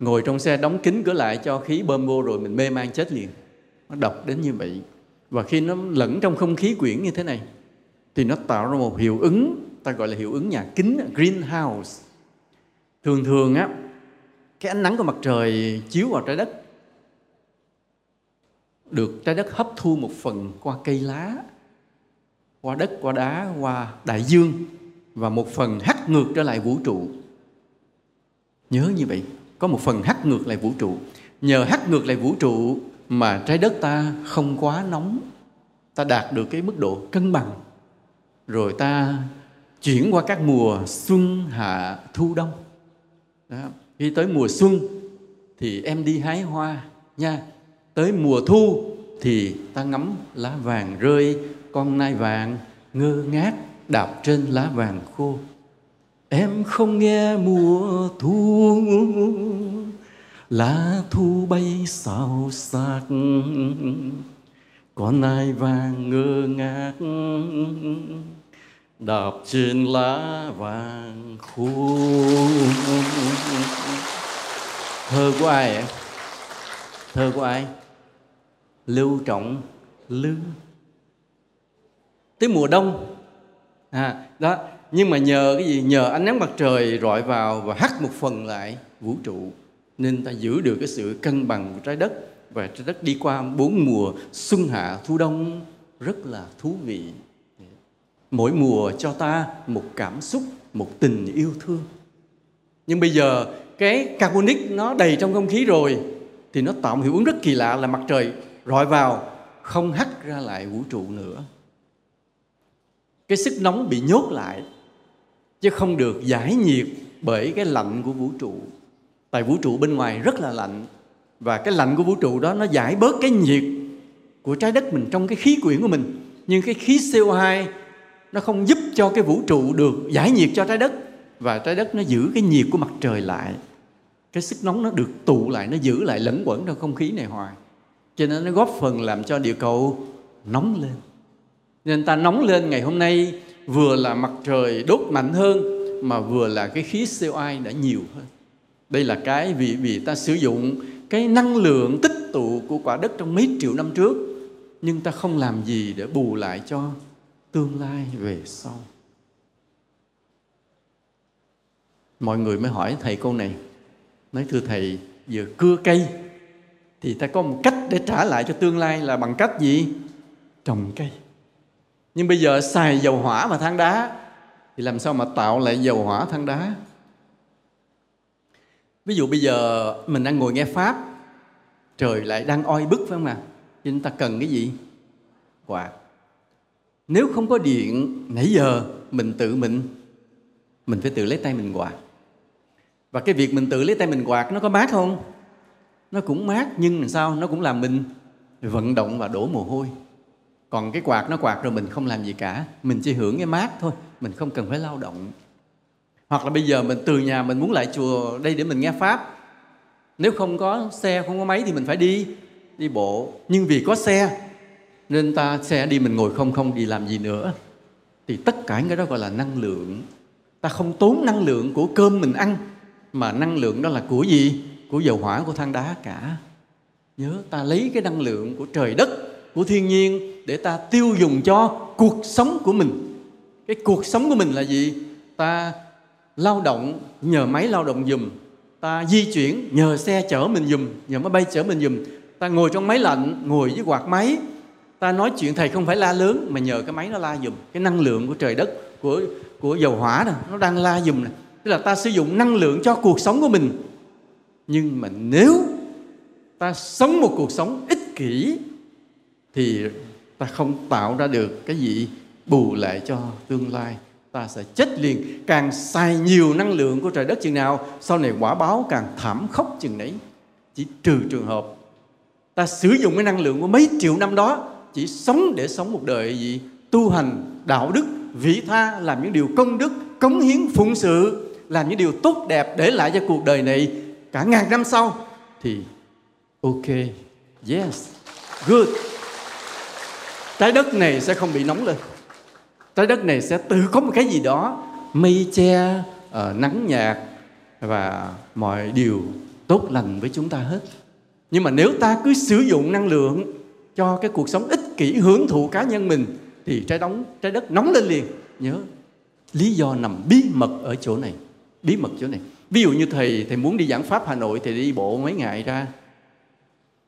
Ngồi trong xe đóng kín cửa lại cho khí bơm vô rồi mình mê man chết liền. Nó độc đến như vậy và khi nó lẫn trong không khí quyển như thế này, thì nó tạo ra một hiệu ứng, ta gọi là hiệu ứng nhà kính, greenhouse. Thường thường á, cái ánh nắng của mặt trời chiếu vào trái đất, được trái đất hấp thu một phần qua cây lá, qua đất, qua đá, qua đại dương, và một phần hắt ngược trở lại vũ trụ. Nhớ như vậy, có một phần hắt ngược lại vũ trụ. Nhờ hắt ngược lại vũ trụ mà trái đất ta không quá nóng. Ta đạt được cái mức độ cân bằng. Rồi ta chuyển qua các mùa xuân, hạ, thu đông. Đó. khi tới mùa xuân thì em đi hái hoa nha. Tới mùa thu thì ta ngắm lá vàng rơi, con nai vàng ngơ ngác đạp trên lá vàng khô. Em không nghe mùa thu lá thu bay xào xạc, con nai vàng ngơ ngác. Đạp trên lá vàng khô thơ của ai ạ? Thơ của ai? Lưu trọng lư. Tới mùa đông. À đó, nhưng mà nhờ cái gì? Nhờ ánh nắng mặt trời rọi vào và hắt một phần lại vũ trụ nên ta giữ được cái sự cân bằng của trái đất. Và trái đất đi qua bốn mùa xuân hạ, thu đông, rất là thú vị. Mỗi mùa cho ta một cảm xúc, một tình yêu thương. Nhưng bây giờ cái carbonic nó đầy trong không khí rồi, thì nó tạo một hiệu ứng rất kỳ lạ là mặt trời rọi vào, không hắt ra lại vũ trụ nữa. Cái sức nóng bị nhốt lại, chứ không được giải nhiệt bởi cái lạnh của vũ trụ tại vũ trụ bên ngoài rất là lạnh. Và cái lạnh của vũ trụ đó nó giải bớt cái nhiệt của trái đất mình trong cái khí quyển của mình. Nhưng cái khí CO2 nó không giúp cho cái vũ trụ được giải nhiệt cho trái đất. Và trái đất nó giữ cái nhiệt của mặt trời lại. Cái sức nóng nó được tụ lại, nó giữ lại lẫn quẩn trong không khí này hoài. Cho nên nó góp phần làm cho địa cầu nóng lên. Nên ta nóng lên ngày hôm nay vừa là mặt trời đốt mạnh hơn mà vừa là cái khí CO2 đã nhiều hơn đây là cái vì vì ta sử dụng cái năng lượng tích tụ của quả đất trong mấy triệu năm trước, nhưng ta không làm gì để bù lại cho tương lai về sau. Mọi người mới hỏi thầy câu này. Nói thưa thầy, vừa cưa cây thì ta có một cách để trả lại cho tương lai là bằng cách gì? Trồng cây. Nhưng bây giờ xài dầu hỏa và than đá thì làm sao mà tạo lại dầu hỏa than đá? Ví dụ bây giờ mình đang ngồi nghe pháp, trời lại đang oi bức phải không nào cho chúng ta cần cái gì? Quạt nếu không có điện, nãy giờ mình tự mình mình phải tự lấy tay mình quạt và cái việc mình tự lấy tay mình quạt nó có mát không? Nó cũng mát, nhưng làm sao? Nó cũng làm mình vận động và đổ mồ hôi. Còn cái quạt nó quạt rồi mình không làm gì cả. Mình chỉ hưởng cái mát thôi, mình không cần phải lao động hoặc là bây giờ mình từ nhà mình muốn lại chùa đây để mình nghe pháp. Nếu không có xe, không có máy thì mình phải đi đi bộ. Nhưng vì có xe, nên ta xe đi mình ngồi không không đi làm gì nữa. Thì tất cả cái đó gọi là năng lượng. Ta không tốn năng lượng của cơm mình ăn, mà năng lượng đó là của gì? Của dầu hỏa, của than đá cả. Nhớ, ta lấy cái năng lượng của trời đất, của thiên nhiên để ta tiêu dùng cho cuộc sống của mình. Cái cuộc sống của mình là gì? Ta lao động, nhờ máy lao động dùm ta di chuyển, nhờ xe chở mình dùm nhờ máy bay chở mình dùm ta ngồi trong máy lạnh, ngồi với quạt máy. Ta nói chuyện, thầy không phải la lớn, mà nhờ cái máy nó la dùm cái năng lượng của trời đất, của của dầu hỏa nè nó đang la dùm nè. Tức là ta sử dụng năng lượng cho cuộc sống của mình. Nhưng mà nếu ta sống một cuộc sống ích kỷ, thì ta không tạo ra được cái gì bù lại cho tương lai ta sẽ chết liền, càng xài nhiều năng lượng của trời đất chừng nào, sau này quả báo càng thảm khốc chừng nấy. Chỉ trừ trường hợp, ta sử dụng cái năng lượng của mấy triệu năm đó, chỉ sống để sống một đời gì? Tu hành đạo đức, vị tha, làm những điều công đức, cống hiến phụng sự, làm những điều tốt đẹp để lại cho cuộc đời này. Cả ngàn năm sau thì, ok, yes, good. Trái đất này sẽ không bị nóng lên trái đất này sẽ tự có một cái gì đó mây che uh, nắng nhạt và mọi điều tốt lành với chúng ta hết. Nhưng mà nếu ta cứ sử dụng năng lượng cho cái cuộc sống ích kỷ hưởng thụ cá nhân mình thì trái đóng trái đất nóng lên liền. Nhớ lý do nằm bí mật ở chỗ này bí mật chỗ này. Ví dụ như thầy thầy muốn đi giảng pháp hà nội thì đi bộ mấy ngày ra.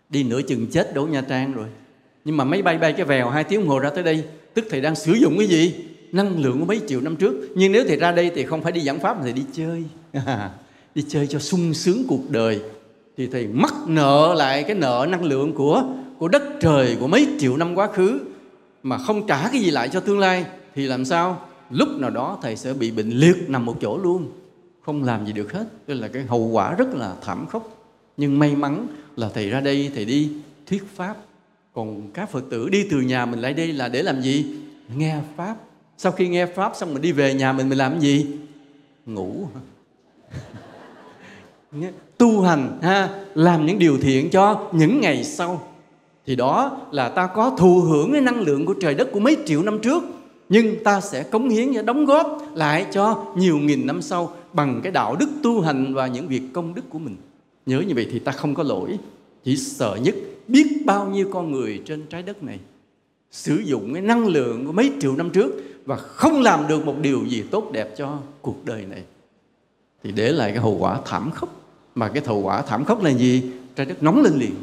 Đi nửa chừng chết đổ nha trang rồi. Nhưng mà máy bay bay cái vèo hai tiếng đồng hồ ra tới đây tức thầy đang sử dụng cái gì? Năng lượng của mấy triệu năm trước. Nhưng nếu thầy ra đây thì không phải đi giảng pháp mà thầy đi chơi. Đi chơi cho sung sướng cuộc đời. Thì thầy mắc nợ lại cái nợ năng lượng của của đất trời, của mấy triệu năm quá khứ mà không trả cái gì lại cho tương lai. Thì làm sao? Lúc nào đó thầy sẽ bị bệnh liệt nằm một chỗ luôn. Không làm gì được hết. Đây là cái hậu quả rất là thảm khốc. Nhưng may mắn là thầy ra đây, thầy đi thuyết pháp còn các phật tử đi từ nhà mình lại đây là để làm gì? Nghe pháp. Sau khi nghe pháp xong mình đi về nhà mình mình làm gì? Ngủ. Tu hành, ha, làm những điều thiện cho những ngày sau. Thì đó là ta có thụ hưởng cái năng lượng của trời đất của mấy triệu năm trước. Nhưng ta sẽ cống hiến và đóng góp lại cho nhiều nghìn năm sau bằng cái đạo đức tu hành và những việc công đức của mình. Nhớ như vậy thì ta không có lỗi chỉ sợ nhất biết bao nhiêu con người trên trái đất này sử dụng cái năng lượng của mấy triệu năm trước và không làm được một điều gì tốt đẹp cho cuộc đời này. Thì để lại cái hậu quả thảm khốc. Mà cái hậu quả thảm khốc là gì? Trái đất nóng lên liền.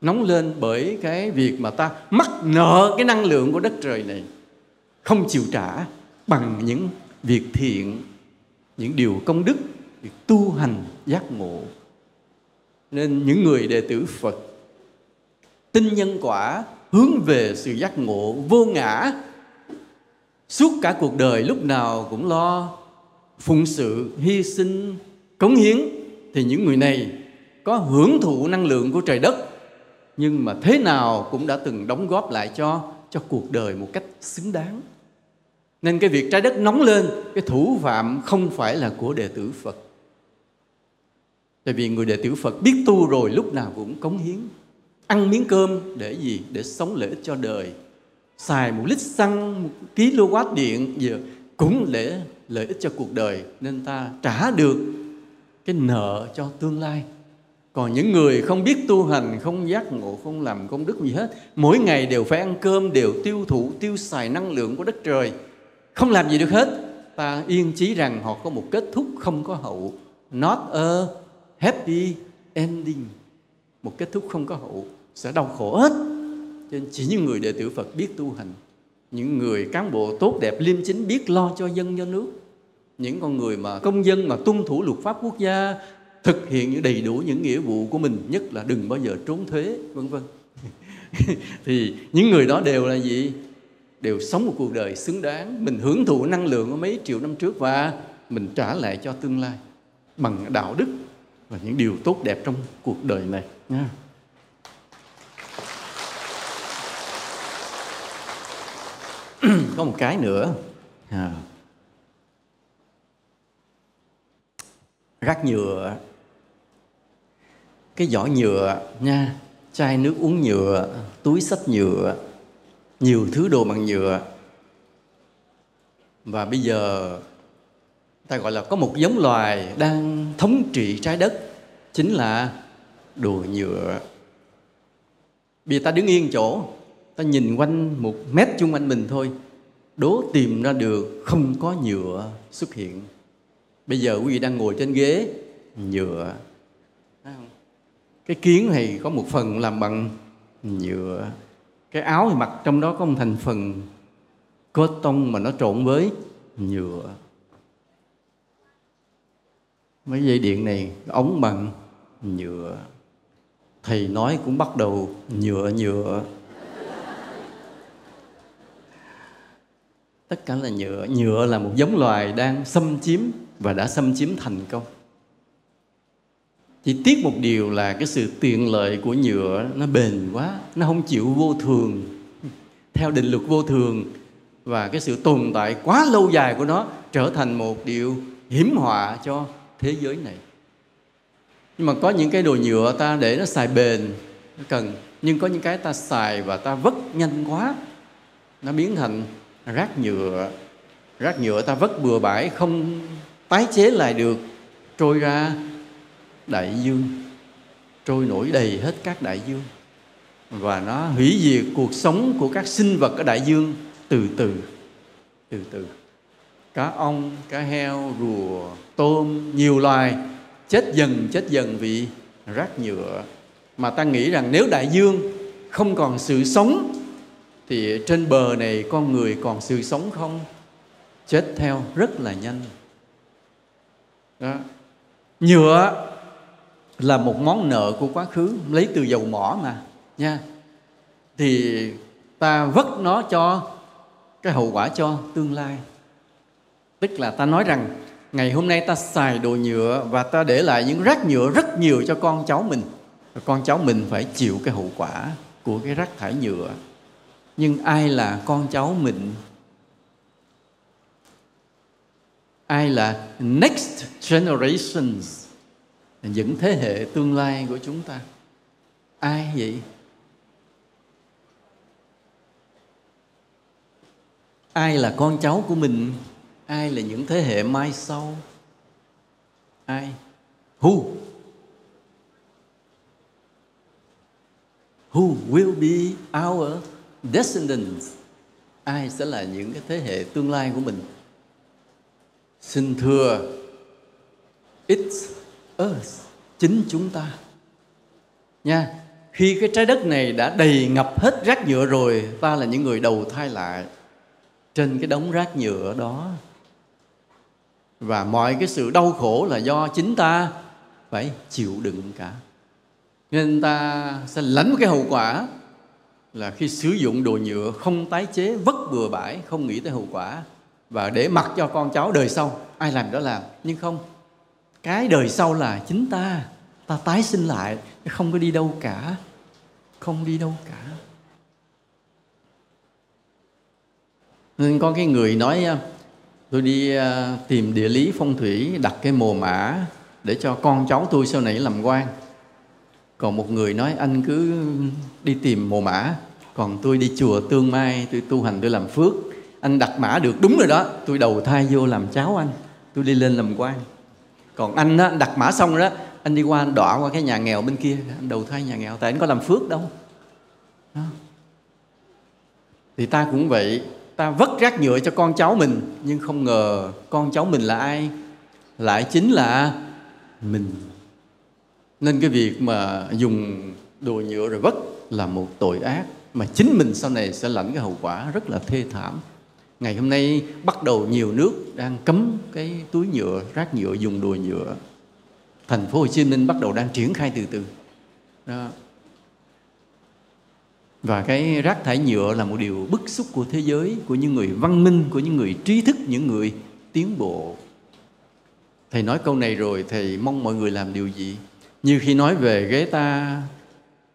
Nóng lên bởi cái việc mà ta mắc nợ cái năng lượng của đất trời này. Không chịu trả bằng những việc thiện, những điều công đức, việc tu hành giác ngộ nên những người đệ tử phật, tin nhân quả, hướng về sự giác ngộ vô ngã, suốt cả cuộc đời lúc nào cũng lo phụng sự, hy sinh, cống hiến, thì những người này có hưởng thụ năng lượng của trời đất, nhưng mà thế nào cũng đã từng đóng góp lại cho cho cuộc đời một cách xứng đáng. Nên cái việc trái đất nóng lên, cái thủ phạm không phải là của đệ tử phật tại vì người đệ tử phật biết tu rồi lúc nào cũng cống hiến, ăn miếng cơm để gì? Để sống lợi ích cho đời. Xài một lít xăng, một kW điện giờ cũng để lợi ích cho cuộc đời. Nên ta trả được cái nợ cho tương lai. Còn những người không biết tu hành, không giác ngộ, không làm công đức gì hết, mỗi ngày đều phải ăn cơm, đều tiêu thụ, tiêu xài năng lượng của đất trời. Không làm gì được hết. Ta yên chí rằng họ có một kết thúc không có hậu. Not a happy ending. Một kết thúc không có hậu, sẽ đau khổ hết. Cho nên chỉ những người đệ tử Phật biết tu hành, những người cán bộ tốt đẹp liêm chính biết lo cho dân, cho nước. Những con người mà công dân mà tuân thủ luật pháp quốc gia, thực hiện những đầy đủ những nghĩa vụ của mình, nhất là đừng bao giờ trốn thuế, vân vân. Thì những người đó đều là gì? Đều sống một cuộc đời xứng đáng. Mình hưởng thụ năng lượng của mấy triệu năm trước và mình trả lại cho tương lai bằng đạo đức và những điều tốt đẹp trong cuộc đời này nha. có một cái nữa à. rác nhựa cái vỏ nhựa nha chai nước uống nhựa, túi sách nhựa, nhiều thứ đồ bằng nhựa và bây giờ ta gọi là có một giống loài đang thống trị trái đất, chính là đồ nhựa. Bây giờ ta đứng yên chỗ, ta nhìn quanh một mét chung quanh mình thôi, đố tìm ra được không có nhựa xuất hiện. Bây giờ quý vị đang ngồi trên ghế, nhựa. Cái kiến này có một phần làm bằng nhựa, cái áo thì mặc trong đó có một thành phần cotton tông mà nó trộn với nhựa mấy dây điện này ống bằng, nhựa. Thầy nói cũng bắt đầu nhựa nhựa. Tất cả là nhựa. Nhựa là một giống loài đang xâm chiếm và đã xâm chiếm thành công. Chỉ tiếc một điều là cái sự tiện lợi của nhựa nó bền quá, nó không chịu vô thường. Theo định luật vô thường và cái sự tồn tại quá lâu dài của nó trở thành một điều hiểm họa cho thế giới này. Nhưng mà có những cái đồ nhựa ta để nó xài bền, nó cần. Nhưng có những cái ta xài và ta vất nhanh quá, nó biến thành rác nhựa. Rác nhựa ta vất bừa bãi, không tái chế lại được, trôi ra đại dương, trôi nổi đầy hết các đại dương. Và nó hủy diệt cuộc sống của các sinh vật ở đại dương từ từ từ từ cá ong, cá heo, rùa, tôm, nhiều loài. Chết dần chết dần vì rác nhựa. Mà ta nghĩ rằng nếu đại dương không còn sự sống, thì trên bờ này con người còn sự sống không? Chết theo rất là nhanh. Đó. Nhựa là một món nợ của quá khứ, lấy từ dầu mỏ mà, nha. Thì ta vất nó cho, cái hậu quả cho tương lai tức là ta nói rằng ngày hôm nay ta xài đồ nhựa và ta để lại những rác nhựa rất nhiều cho con cháu mình. Và con cháu mình phải chịu cái hậu quả của cái rác thải nhựa. Nhưng ai là con cháu mình? Ai là next generations? Những thế hệ tương lai của chúng ta. Ai vậy? Ai là con cháu của mình? Ai là những thế hệ mai sau? Ai? Who? Who will be our descendants? Ai sẽ là những cái thế hệ tương lai của mình? Xin thưa, it's us, chính chúng ta. Nha, khi cái trái đất này đã đầy ngập hết rác nhựa rồi, ta là những người đầu thai lại trên cái đống rác nhựa đó và mọi cái sự đau khổ là do chính ta phải chịu đựng cả. Nên ta sẽ lãnh cái hậu quả là khi sử dụng đồ nhựa không tái chế, vất bừa bãi, không nghĩ tới hậu quả. Và để mặc cho con cháu đời sau, ai làm đó làm. Nhưng không, cái đời sau là chính ta. Ta tái sinh lại, không có đi đâu cả. Không đi đâu cả. Nên có cái người nói tôi đi ờ, tìm địa lý phong thủy đặt cái mồ mã để cho con cháu tôi sau này làm quan. Còn một người nói anh cứ đi tìm mồ mã. Còn tôi đi chùa tương mai tôi tu hành tôi làm phước. Anh đặt mã được đúng rồi đó. Tôi đầu thai vô làm cháu anh. Tôi đi lên làm quan. Còn anh á, đặt mã xong rồi đó anh đi qua anh đọa qua cái nhà nghèo bên kia anh đầu thai nhà nghèo. Tại anh có làm phước đâu. Đó. thì ta cũng vậy ta vất rác nhựa cho con cháu mình, nhưng không ngờ con cháu mình là ai? Lại chính là mình. Nên cái việc mà dùng đồ nhựa rồi vất là một tội ác, mà chính mình sau này sẽ lãnh cái hậu quả rất là thê thảm. Ngày hôm nay bắt đầu nhiều nước đang cấm cái túi nhựa, rác nhựa dùng đồ nhựa. Thành phố Hồ Chí Minh bắt đầu đang triển khai từ từ. Đó và cái rác thải nhựa là một điều bức xúc của thế giới, của những người văn minh, của những người trí thức, những người tiến bộ. Thầy nói câu này rồi, thầy mong mọi người làm điều gì? Như khi nói về ghế ta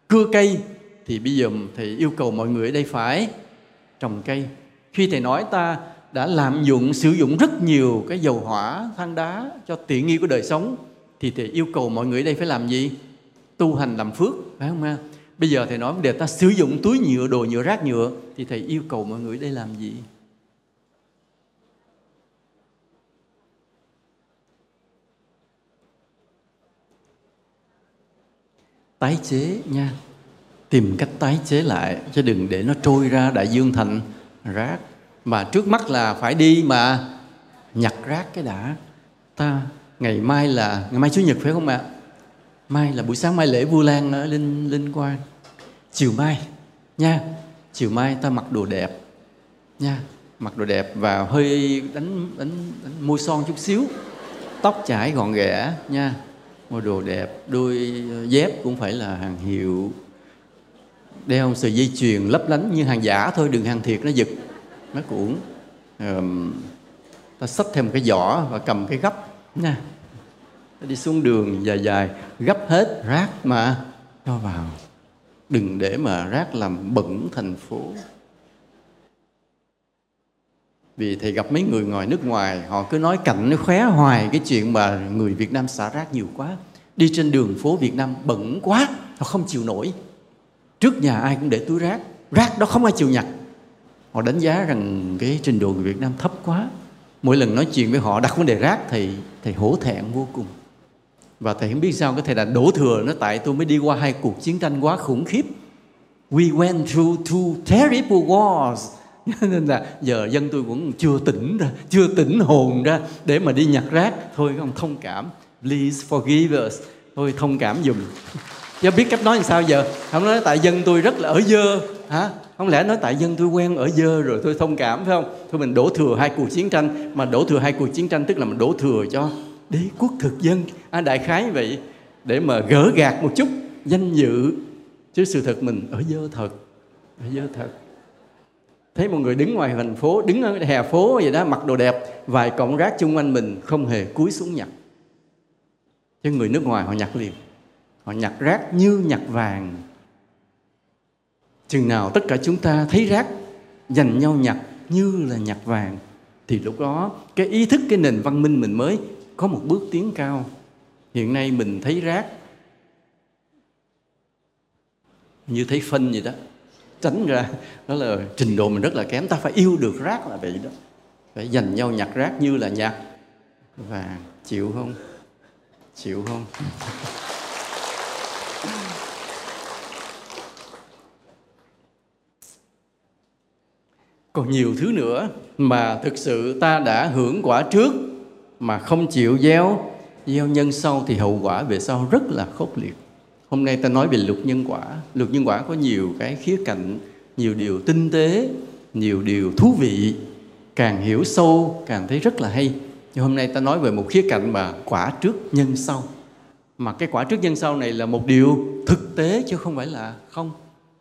cưa cây, thì bây giờ thầy yêu cầu mọi người ở đây phải trồng cây. Khi thầy nói ta đã lạm dụng, sử dụng rất nhiều cái dầu hỏa, than đá cho tiện nghi của đời sống, thì thầy yêu cầu mọi người ở đây phải làm gì? Tu hành làm phước, phải không ha? Bây giờ thầy nói vấn đề, ta sử dụng túi nhựa, đồ nhựa, rác nhựa, thì thầy yêu cầu mọi người đây làm gì? Tái chế nha. Tìm cách tái chế lại, chứ đừng để nó trôi ra đại dương thành rác. Mà trước mắt là phải đi mà nhặt rác cái đã. Ta, ngày mai là, ngày mai chủ nhật phải không ạ? Mai là buổi sáng mai lễ vu lan ở linh linh quan chiều mai nha chiều mai ta mặc đồ đẹp nha mặc đồ đẹp và hơi đánh đánh, đánh môi son chút xíu. Tóc chải gọn ghẽ nha mua đồ đẹp đôi ờ, dép cũng phải là hàng hiệu. Đeo sợi dây chuyền lấp lánh như hàng giả thôi đừng hàng thiệt nó giật nó cuộn. Um, ta xách thêm một cái giỏ và cầm cái gấp nha đi xuống đường dài dài, gấp hết rác mà cho vào. Đừng để mà rác làm bẩn thành phố. Vì thầy gặp mấy người ngoài nước ngoài, họ cứ nói cạnh nó khóe hoài cái chuyện mà người Việt Nam xả rác nhiều quá. Đi trên đường phố Việt Nam bẩn quá họ không chịu nổi. Trước nhà ai cũng để túi rác rác đó không ai chịu nhặt. Họ đánh giá rằng cái trình độ người Việt Nam thấp quá. Mỗi lần nói chuyện với họ đặt vấn đề rác thì thầy hổ thẹn vô cùng và thầy không biết sao cái thầy đã đổ thừa nó tại tôi mới đi qua hai cuộc chiến tranh quá khủng khiếp. We went through two terrible wars. Nên là giờ dân tôi cũng chưa tỉnh ra, chưa tỉnh hồn ra để mà đi nhặt rác. Thôi không thông cảm. Please forgive us. Thôi thông cảm dùm chứ biết cách nói làm sao giờ? Không nói tại dân tôi rất là ở dơ. Hả? Không lẽ nói tại dân tôi quen ở dơ rồi tôi thông cảm, phải không? Thôi mình đổ thừa hai cuộc chiến tranh. Mà đổ thừa hai cuộc chiến tranh tức là mình đổ thừa cho đế quốc thực dân. À, đại khái vậy. Để mà gỡ gạt một chút danh dự chứ sự thật mình ở dơ thật ở dơ thật. Thấy một người đứng ngoài thành phố đứng ở hè phố vậy đó mặc đồ đẹp vài cọng rác chung quanh mình không hề cúi xuống nhặt. Chứ người nước ngoài họ nhặt liền. Họ nhặt rác như nhặt vàng. Chừng nào tất cả chúng ta thấy rác dành nhau nhặt như là nhặt vàng thì lúc đó cái ý thức cái nền văn minh mình mới có một bước tiến cao. Hiện nay mình thấy rác như thấy phân vậy đó. Tránh ra, đó là trình độ mình rất là kém. Ta phải yêu được rác là vậy đó. Phải dành nhau nhặt rác như là nhặt. Và chịu không? Chịu không? Còn nhiều thứ nữa mà thực sự ta đã hưởng quả trước mà không chịu gieo gieo nhân sau thì hậu quả về sau rất là khốc liệt. Hôm nay ta nói về luật nhân quả. Luật nhân quả có nhiều cái khía cạnh, nhiều điều tinh tế, nhiều điều thú vị, càng hiểu sâu, càng thấy rất là hay. Nhưng hôm nay ta nói về một khía cạnh mà quả trước nhân sau. Mà cái quả trước nhân sau này là một điều thực tế chứ không phải là không.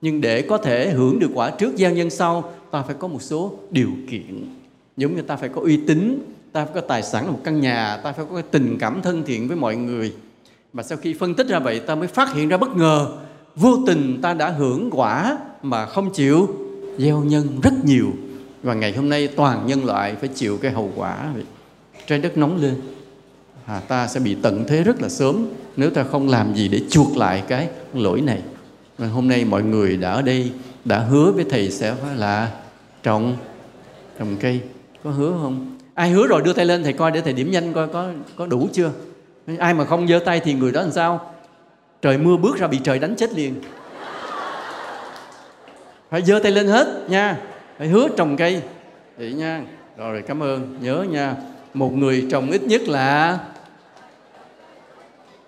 Nhưng để có thể hưởng được quả trước gieo nhân sau, ta phải có một số điều kiện. Giống như ta phải có uy tín ta phải có tài sản là một căn nhà ta phải có cái tình cảm thân thiện với mọi người. Mà sau khi phân tích ra vậy ta mới phát hiện ra bất ngờ. Vô tình ta đã hưởng quả mà không chịu gieo nhân rất nhiều. Và ngày hôm nay toàn nhân loại phải chịu cái hậu quả vậy. Trái đất nóng lên. À, ta sẽ bị tận thế rất là sớm nếu ta không làm gì để chuộc lại cái lỗi này. Và hôm nay mọi người đã ở đây đã hứa với thầy sẽ phải là trồng trồng cây. Có hứa không? Ai hứa rồi đưa tay lên, thầy coi để thầy điểm nhanh coi có có đủ chưa? Ai mà không giơ tay thì người đó làm sao? Trời mưa bước ra bị trời đánh chết liền. Phải giơ tay lên hết nha. Phải hứa trồng cây. Vậy nha. Rồi, cảm ơn. Nhớ nha. Một người trồng ít nhất là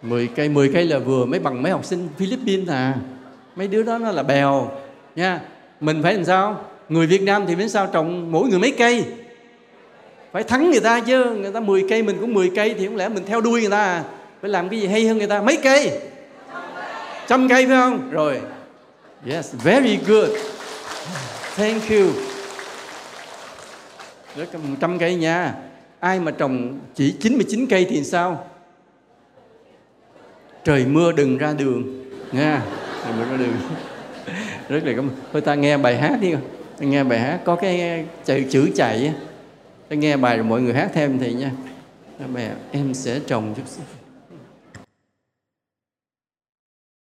10 cây. 10 cây là vừa mới bằng mấy học sinh Philippines à. Mấy đứa đó nó là bèo nha. Mình phải làm sao? Người Việt Nam thì biết sao trồng mỗi người mấy cây? Phải thắng người ta chứ người ta 10 cây mình cũng 10 cây thì không lẽ mình theo đuôi người ta à? Phải làm cái gì hay hơn người ta? Mấy cây? Trăm cây phải không? Rồi. Yes very good. Thank you. Rất một trăm cây nha. Ai mà trồng chỉ 99 cây thì sao? Trời mưa đừng ra đường. Nha. Trời mưa ra đường. Rất là cảm ơn. Thôi ta nghe bài hát đi. Nghe bài hát có cái chữ, chữ chạy tôi nghe bài rồi mọi người hát thêm thì nha. Mẹ, em sẽ trồng chút xíu.